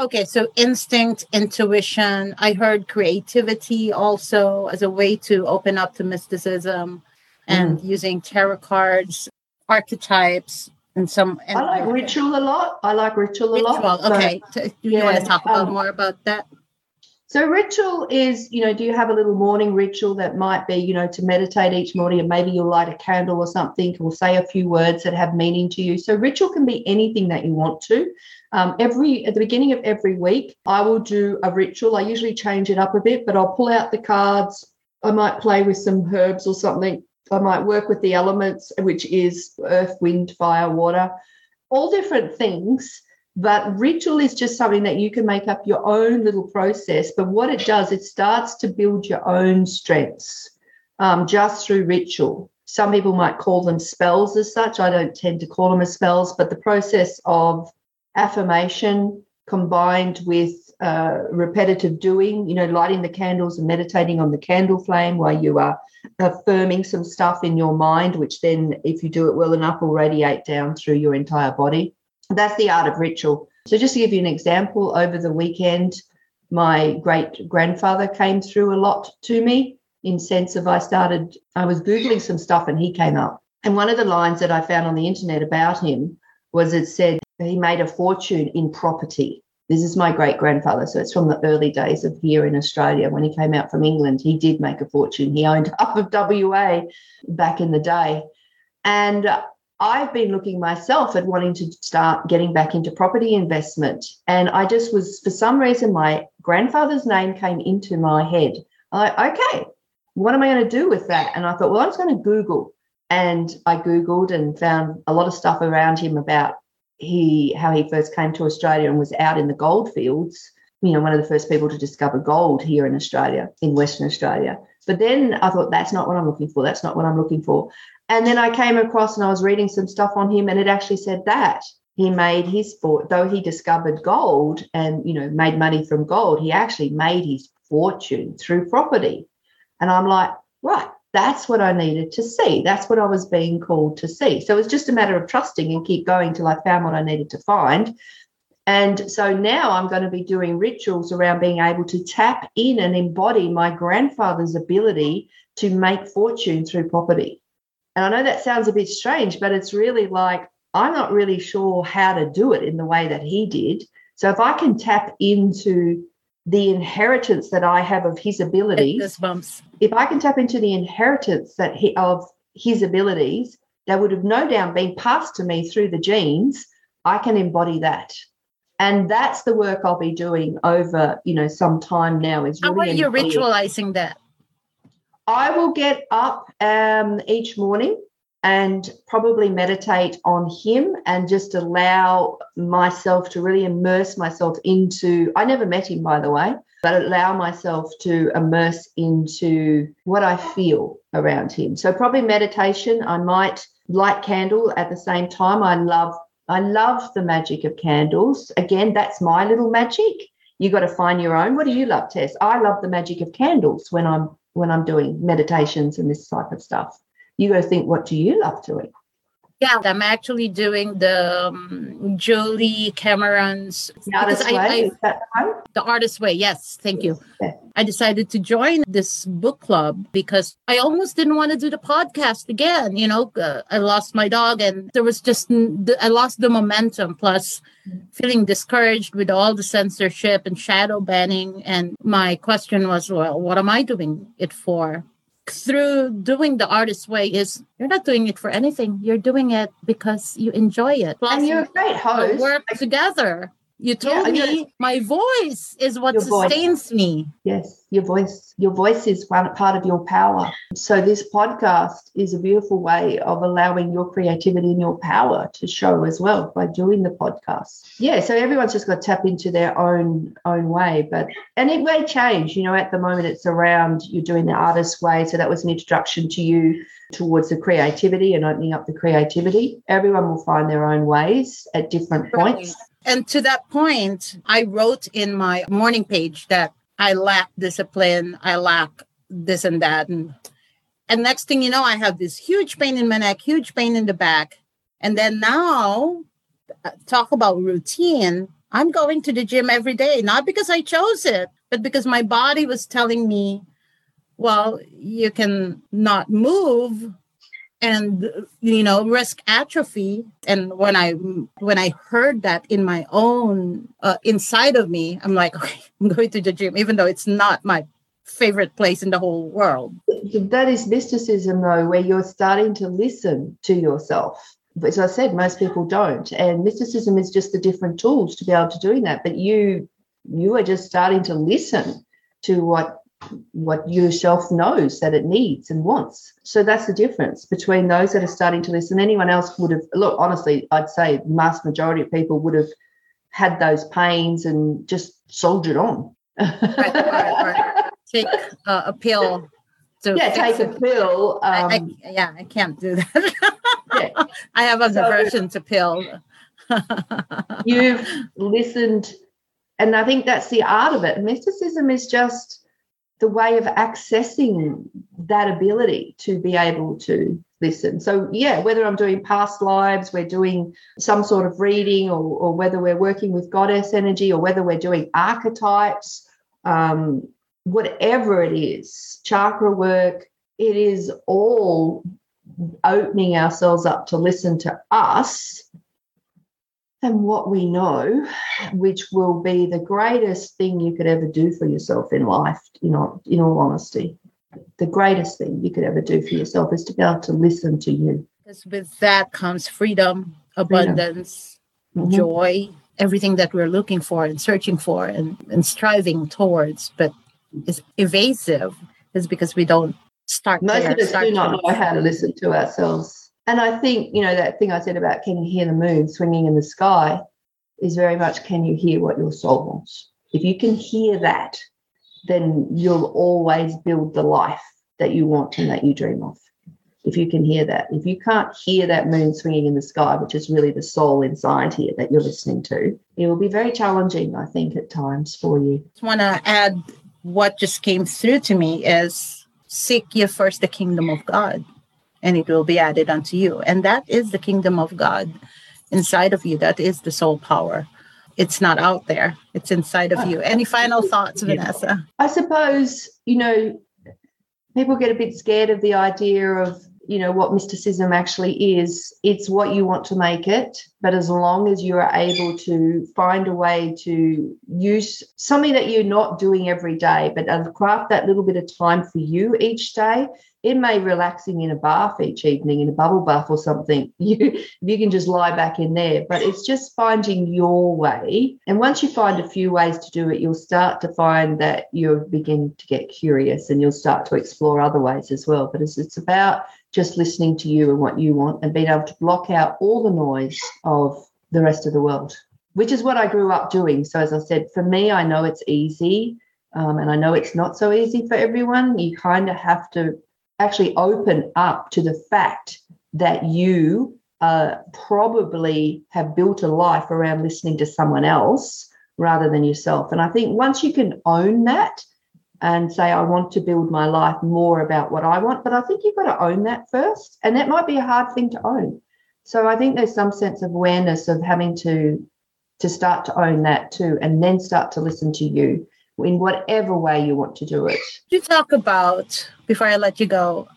Okay, so instinct, intuition. I heard creativity also as a way to open up to mysticism and mm. using tarot cards, archetypes, and some. And I like ritual a lot. I like ritual, ritual a lot. Okay, so, do you yeah, want to talk about um, more about that? So ritual is, you know, do you have a little morning ritual that might be, you know, to meditate each morning and maybe you'll light a candle or something or say a few words that have meaning to you. So ritual can be anything that you want to. Um, every at the beginning of every week, I will do a ritual. I usually change it up a bit, but I'll pull out the cards. I might play with some herbs or something. I might work with the elements, which is earth, wind, fire, water, all different things. But ritual is just something that you can make up your own little process. But what it does, it starts to build your own strengths um, just through ritual. Some people might call them spells as such. I don't tend to call them as spells, but the process of affirmation combined with uh, repetitive doing, you know, lighting the candles and meditating on the candle flame while you are affirming some stuff in your mind, which then, if you do it well enough, will radiate down through your entire body. That's the art of ritual. So, just to give you an example, over the weekend, my great grandfather came through a lot to me in sense of I started, I was Googling some stuff and he came up. And one of the lines that I found on the internet about him was it said, he made a fortune in property. This is my great grandfather. So it's from the early days of here in Australia. When he came out from England, he did make a fortune. He owned half of WA back in the day. And I've been looking myself at wanting to start getting back into property investment. And I just was, for some reason, my grandfather's name came into my head. I, okay, what am I going to do with that? And I thought, well, I'm just going to Google. And I Googled and found a lot of stuff around him about he how he first came to Australia and was out in the gold fields. You know, one of the first people to discover gold here in Australia, in Western Australia. But then I thought, that's not what I'm looking for. That's not what I'm looking for. And then I came across and I was reading some stuff on him, and it actually said that he made his sport, though he discovered gold and you know made money from gold, he actually made his fortune through property. And I'm like, right, that's what I needed to see. That's what I was being called to see. So it's just a matter of trusting and keep going till I found what I needed to find. And so now I'm going to be doing rituals around being able to tap in and embody my grandfather's ability to make fortune through property. And I know that sounds a bit strange, but it's really like I'm not really sure how to do it in the way that he did. So if I can tap into the inheritance that I have of his abilities, bumps. If I can tap into the inheritance that he of his abilities that would have no doubt been passed to me through the genes, I can embody that. And that's the work I'll be doing over, you know, some time now. Is really how are you ritualizing that? I will get up um, each morning and probably meditate on him and just allow myself to really immerse myself into I never met him by the way but allow myself to immerse into what I feel around him. So probably meditation I might light candle at the same time. I love I love the magic of candles. Again that's my little magic. You got to find your own. What do you love Tess? I love the magic of candles when I'm when I'm doing meditations and this type of stuff. You got to think, what do you love doing? Yeah, I'm actually doing the um, Julie Cameron's the Artist Way. I, that the? The Artist Way. Yes, thank you. I decided to join this book club because I almost didn't want to do the podcast again. You know, uh, I lost my dog, and there was just I lost the momentum. Plus, feeling discouraged with all the censorship and shadow banning. And my question was, well, what am I doing it for? Through doing the artist way is you're not doing it for anything. You're doing it because you enjoy it. Plus, and you're a great host. Work together. You told yeah, me my voice is what sustains voice. me. Yes, your voice. Your voice is one part of your power. So this podcast is a beautiful way of allowing your creativity and your power to show as well by doing the podcast. Yeah, so everyone's just got to tap into their own own way, but and it may change. You know, at the moment it's around you're doing the artist way. So that was an introduction to you towards the creativity and opening up the creativity. Everyone will find their own ways at different points. And to that point, I wrote in my morning page that I lack discipline, I lack this and that. And, and next thing you know, I have this huge pain in my neck, huge pain in the back. And then now, uh, talk about routine. I'm going to the gym every day, not because I chose it, but because my body was telling me, well, you can not move and you know risk atrophy. And when i when i heard that in my own uh, inside of me i'm like okay i'm going to the gym even though it's not my favorite place in the whole world. That is mysticism though where you're starting to listen to yourself. As i said most people don't. And mysticism is just the different tools to be able to doing that. But you you are just starting to listen to what what yourself knows that it needs and wants. So that's the difference between those that are starting to listen. Anyone else would have look honestly, I'd say the vast majority of people would have had those pains and just soldiered on. right, right, right. Take uh, a pill. To yeah, take it. a pill. Um, I, I, um, yeah, I can't do that. yeah. I have a so, aversion to pill. you've listened, and I think that's the art of it. Mysticism is just the way of accessing that ability to be able to listen. So, yeah, whether I'm doing past lives, we're doing some sort of reading, or, or whether we're working with goddess energy, or whether we're doing archetypes, um, whatever it is, chakra work, it is all opening ourselves up to listen to us and what we know, which will be the greatest thing you could ever do for yourself in life, you know, in all honesty. The greatest thing you could ever do for yourself is to be able to listen to you. Because with that comes freedom, abundance, freedom. Mm-hmm. joy, everything that we're looking for and searching for and, and striving towards, but is evasive is because we don't start. Most there, of us do not know how to listen to ourselves. And I think, you know, that thing I said about can you hear the moon swinging in the sky is very much can you hear what your soul wants? If you can hear that, then you'll always build the life that you want and that you dream of. If you can hear that, if you can't hear that moon swinging in the sky, which is really the soul inside here that you're listening to, it will be very challenging, I think, at times for you. I just want to add what just came through to me is seek ye first the kingdom of God, and it will be added unto you. And that is the kingdom of God inside of you. That is the soul power. It's not out there. It's inside of you. Any final thoughts vanessa? I suppose you know people get a bit scared of the idea of you know what mysticism actually is. It's what you want to make it but as long as you are able to find a way to use something that you're not doing every day but craft that little bit of time for you each day it may relaxing in a bath each evening in a bubble bath or something. You you can just lie back in there but it's just finding your way. And once you find a few ways to do it you'll start to find that you'll begin to get curious and you'll start to explore other ways as well. But it's, it's about just listening to you and what you want and being able to block out all the noise of the rest of the world which is what i grew up doing. So as i said for me i know it's easy um, and I know it's not so easy for everyone. You kind of have to actually open up to the fact that you uh, probably have built a life around listening to someone else rather than yourself. And I think once you can own that and say, I want to build my life more about what I want, but I think you've got to own that first. And that might be a hard thing to own. So I think there's some sense of awareness of having to to start to own that too, and then start to listen to you in whatever way you want to do it. You talk about, before I let you go,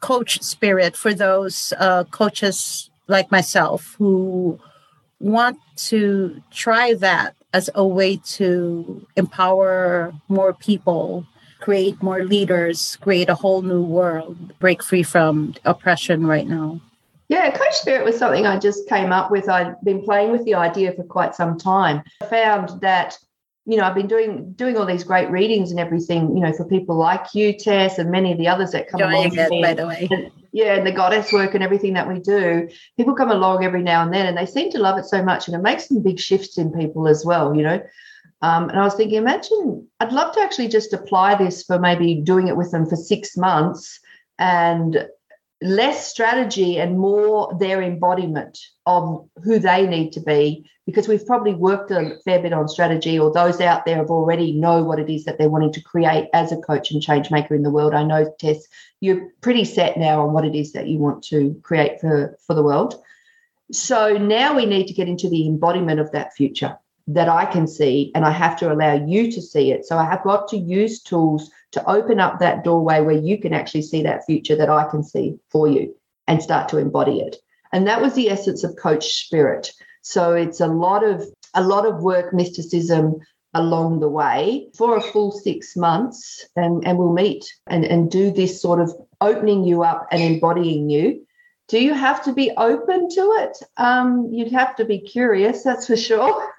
coach spirit for those uh, coaches like myself who want to try that as a way to empower more people, create more leaders, create a whole new world, break free from oppression right now. Yeah, Coach Spirit was something I just came up with. I'd been playing with the idea for quite some time. I found that you know, I've been doing doing all these great readings and everything, you know, for people like you, Tess, and many of the others that come along. It, by the way. And, yeah, and the goddess work and everything that we do. People come along every now and then, and they seem to love it so much, and it makes some big shifts in people as well. You know, um, and I was thinking, imagine I'd love to actually just apply this for maybe doing it with them for six months and less strategy and more their embodiment of who they need to be because we've probably worked a fair bit on strategy or those out there have already know what it is that they're wanting to create as a coach and change maker in the world. I know tess you're pretty set now on what it is that you want to create for for the world. So now we need to get into the embodiment of that future that i can see and i have to allow you to see it. So i have got to use tools to open up that doorway where you can actually see that future that i can see for you and start to embody it. And that was the essence of coach spirit. So it's a lot of a lot of work mysticism along the way for a full six months and, and we'll meet and, and do this sort of opening you up and embodying you. Do you have to be open to it? Um, you'd have to be curious that's for sure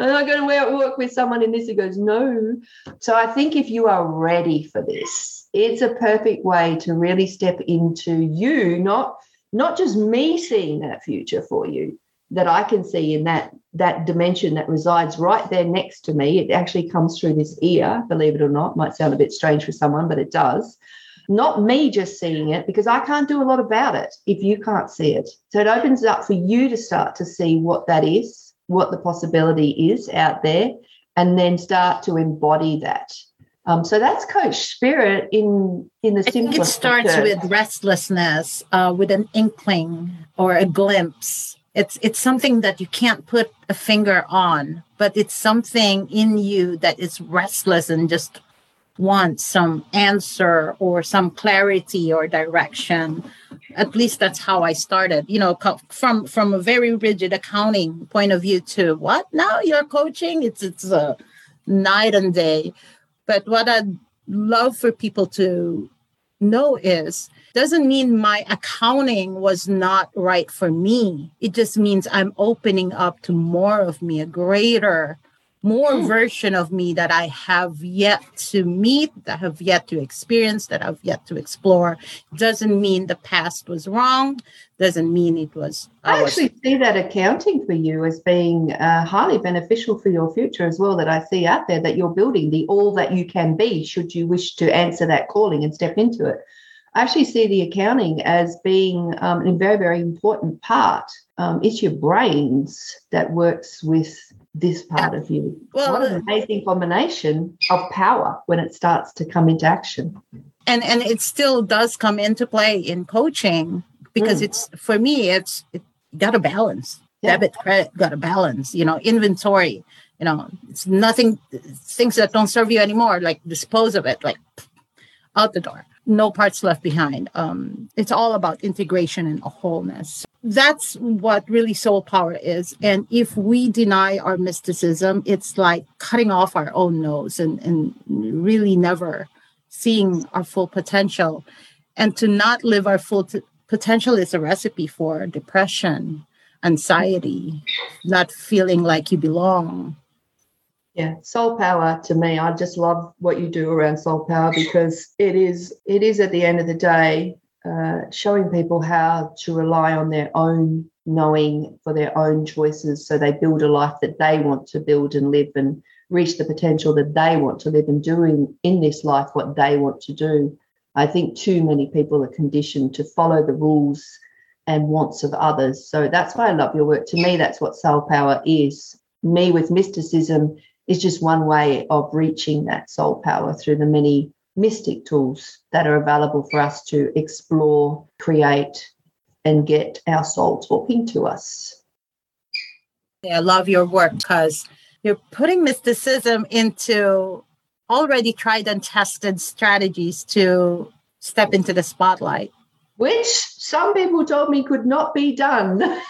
I'm not going to work with someone in this who goes, no. So I think if you are ready for this, it's a perfect way to really step into you, not not just me seeing that future for you that I can see in that that dimension that resides right there next to me. It actually comes through this ear, believe it or not. Might sound a bit strange for someone, but it does. Not me just seeing it because I can't do a lot about it if you can't see it. So it opens it up for you to start to see what that is, what the possibility is out there, and then start to embody that. Um, so that's coach spirit in in the think it starts with restlessness, uh, with an inkling or a glimpse. It's it's something that you can't put a finger on, but it's something in you that is restless and just wants some answer or some clarity or direction. At least that's how I started. You know, from from a very rigid accounting point of view to what now you're coaching. It's it's a night and day but what I'd love for people to know is doesn't mean my accounting was not right for me. It just means I'm opening up to more of me, a greater more mm. version of me that I have yet to meet, that have yet to experience, that I've yet to explore. Doesn't mean the past was wrong. Doesn't mean it was. I, I actually was, see that accounting for you as being uh, highly beneficial for your future as well. That I see out there that you're building the all that you can be, should you wish to answer that calling and step into it. I actually see the accounting as being um, a very, very important part. Um, it's your brains that works with this part of you. Well, what an amazing combination of power when it starts to come into action. And and it still does come into play in coaching because mm. it's for me it's it got a balance. Yeah. Debit credit got a balance, you know, inventory, you know, it's nothing things that don't serve you anymore, like dispose of it, like out the door. No parts left behind. Um, it's all about integration and a wholeness that's what really soul power is. And if we deny our mysticism, it's like cutting off our own nose and, and really never seeing our full potential. And to not live our full t- potential is a recipe for depression, anxiety, not feeling like you belong. Yeah, soul power to me, I just love what you do around soul power because it is it is at the end of the day uh, showing people how to rely on their own knowing for their own choices so they build a life that they want to build and live and reach the potential that they want to live and doing in this life what they want to do. I think too many people are conditioned to follow the rules and wants of others. So that's why I love your work. To me, that's what soul power is. Me with mysticism is just one way of reaching that soul power through the many mystic tools that are available for us to explore, create, and get our soul talking to us. I love your work because you're putting mysticism into already tried and tested strategies to step into the spotlight. Which some people told me could not be done.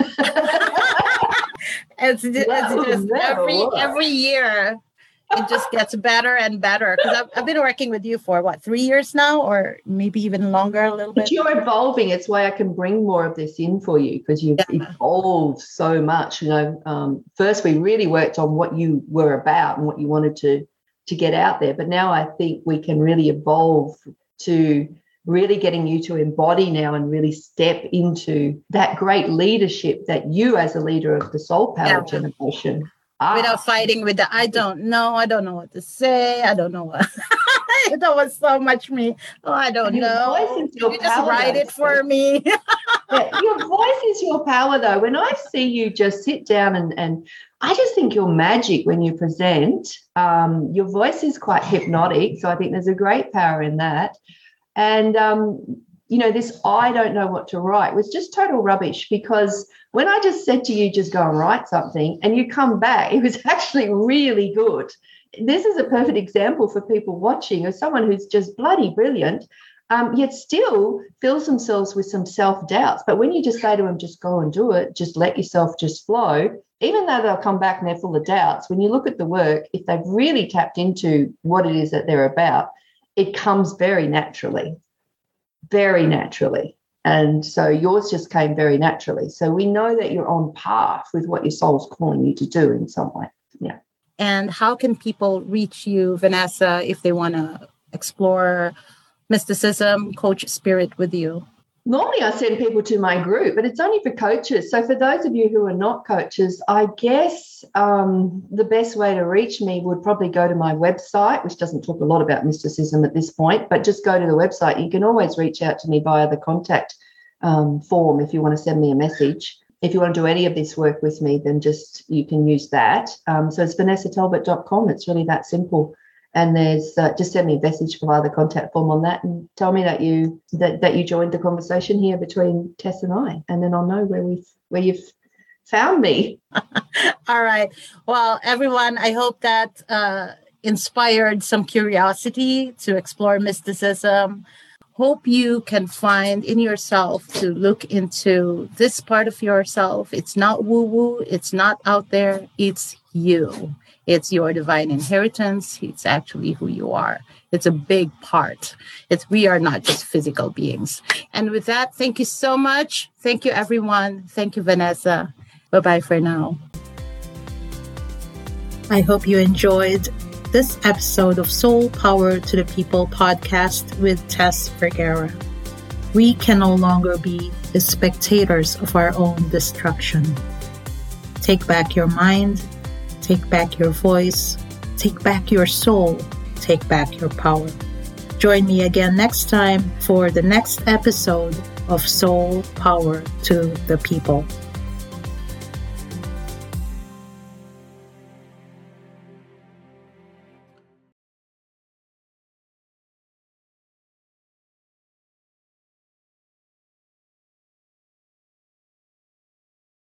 it's, it's just every every year it just gets better and better because I've, I've, been working with you for what three years now or maybe even longer a little bit but you're evolving it's why i can bring more of this in for you because you've yeah. evolved so much you know um, first we really worked on what you were about and what you wanted to to get out there but now i think we can really evolve to really getting you to embody now and really step into that great leadership that you as a leader of the soul power yeah. generation ah. without fighting with the I don't know, I don't know what to say, I don't know what that was so much me. Oh, I don't your know. you just write it for me. yeah, your voice is your power though. When I see you just sit down and and I just think you're magic when you present. Um, your voice is quite hypnotic, so I think there's a great power in that. And um, you know, this I don't know what to write was just total rubbish because when I just said to you, just go and write something, and you come back, it was actually really good. This is a perfect example for people watching of someone who's just bloody brilliant, um, yet still fills themselves with some self doubts. But when you just say to them, just go and do it, just let yourself just flow, even though they'll come back and they're full of doubts, when you look at the work, if they've really tapped into what it is that they're about, it comes very naturally very naturally. And so yours just came very naturally. So we know that you're on path with what your soul's calling you to do in some way. Yeah. And how can people reach you, Vanessa, if they want to explore mysticism, coach spirit with you? Normally I send people to my group, but it's only for coaches. So for those of you who are not coaches, I guess um, the best way to reach me would probably go to my website, which doesn't talk a lot about mysticism at this point, but just go to the website. You can always reach out to me via the contact um, form if you want to send me a message. If you want to do any of this work with me, then just you can use that. Um, so it's vanessatalbot.com. It's really that simple and there's uh, just send me a message via the contact form on that and tell me that you that, that you joined the conversation here between Tess and I and then I'll know where we've where you've found me. All right. Well, everyone, I hope that uh, inspired some curiosity to explore mysticism. Hope you can find in yourself to look into this part of yourself. It's not woo woo, it's not out there, it's you It's your divine inheritance. It's actually who you are. It's a big part. It's we are not just physical beings. And with that, thank you so much. Thank you, everyone. Thank you, Vanessa. Bye bye for now. I hope you enjoyed this episode of Soul Power to the People podcast with Tess Vergara. We can no longer be the spectators of our own destruction. Take back your mind, take back your voice, take back your soul, take back your power. Join me again next time for the next episode of Soul Power to the People.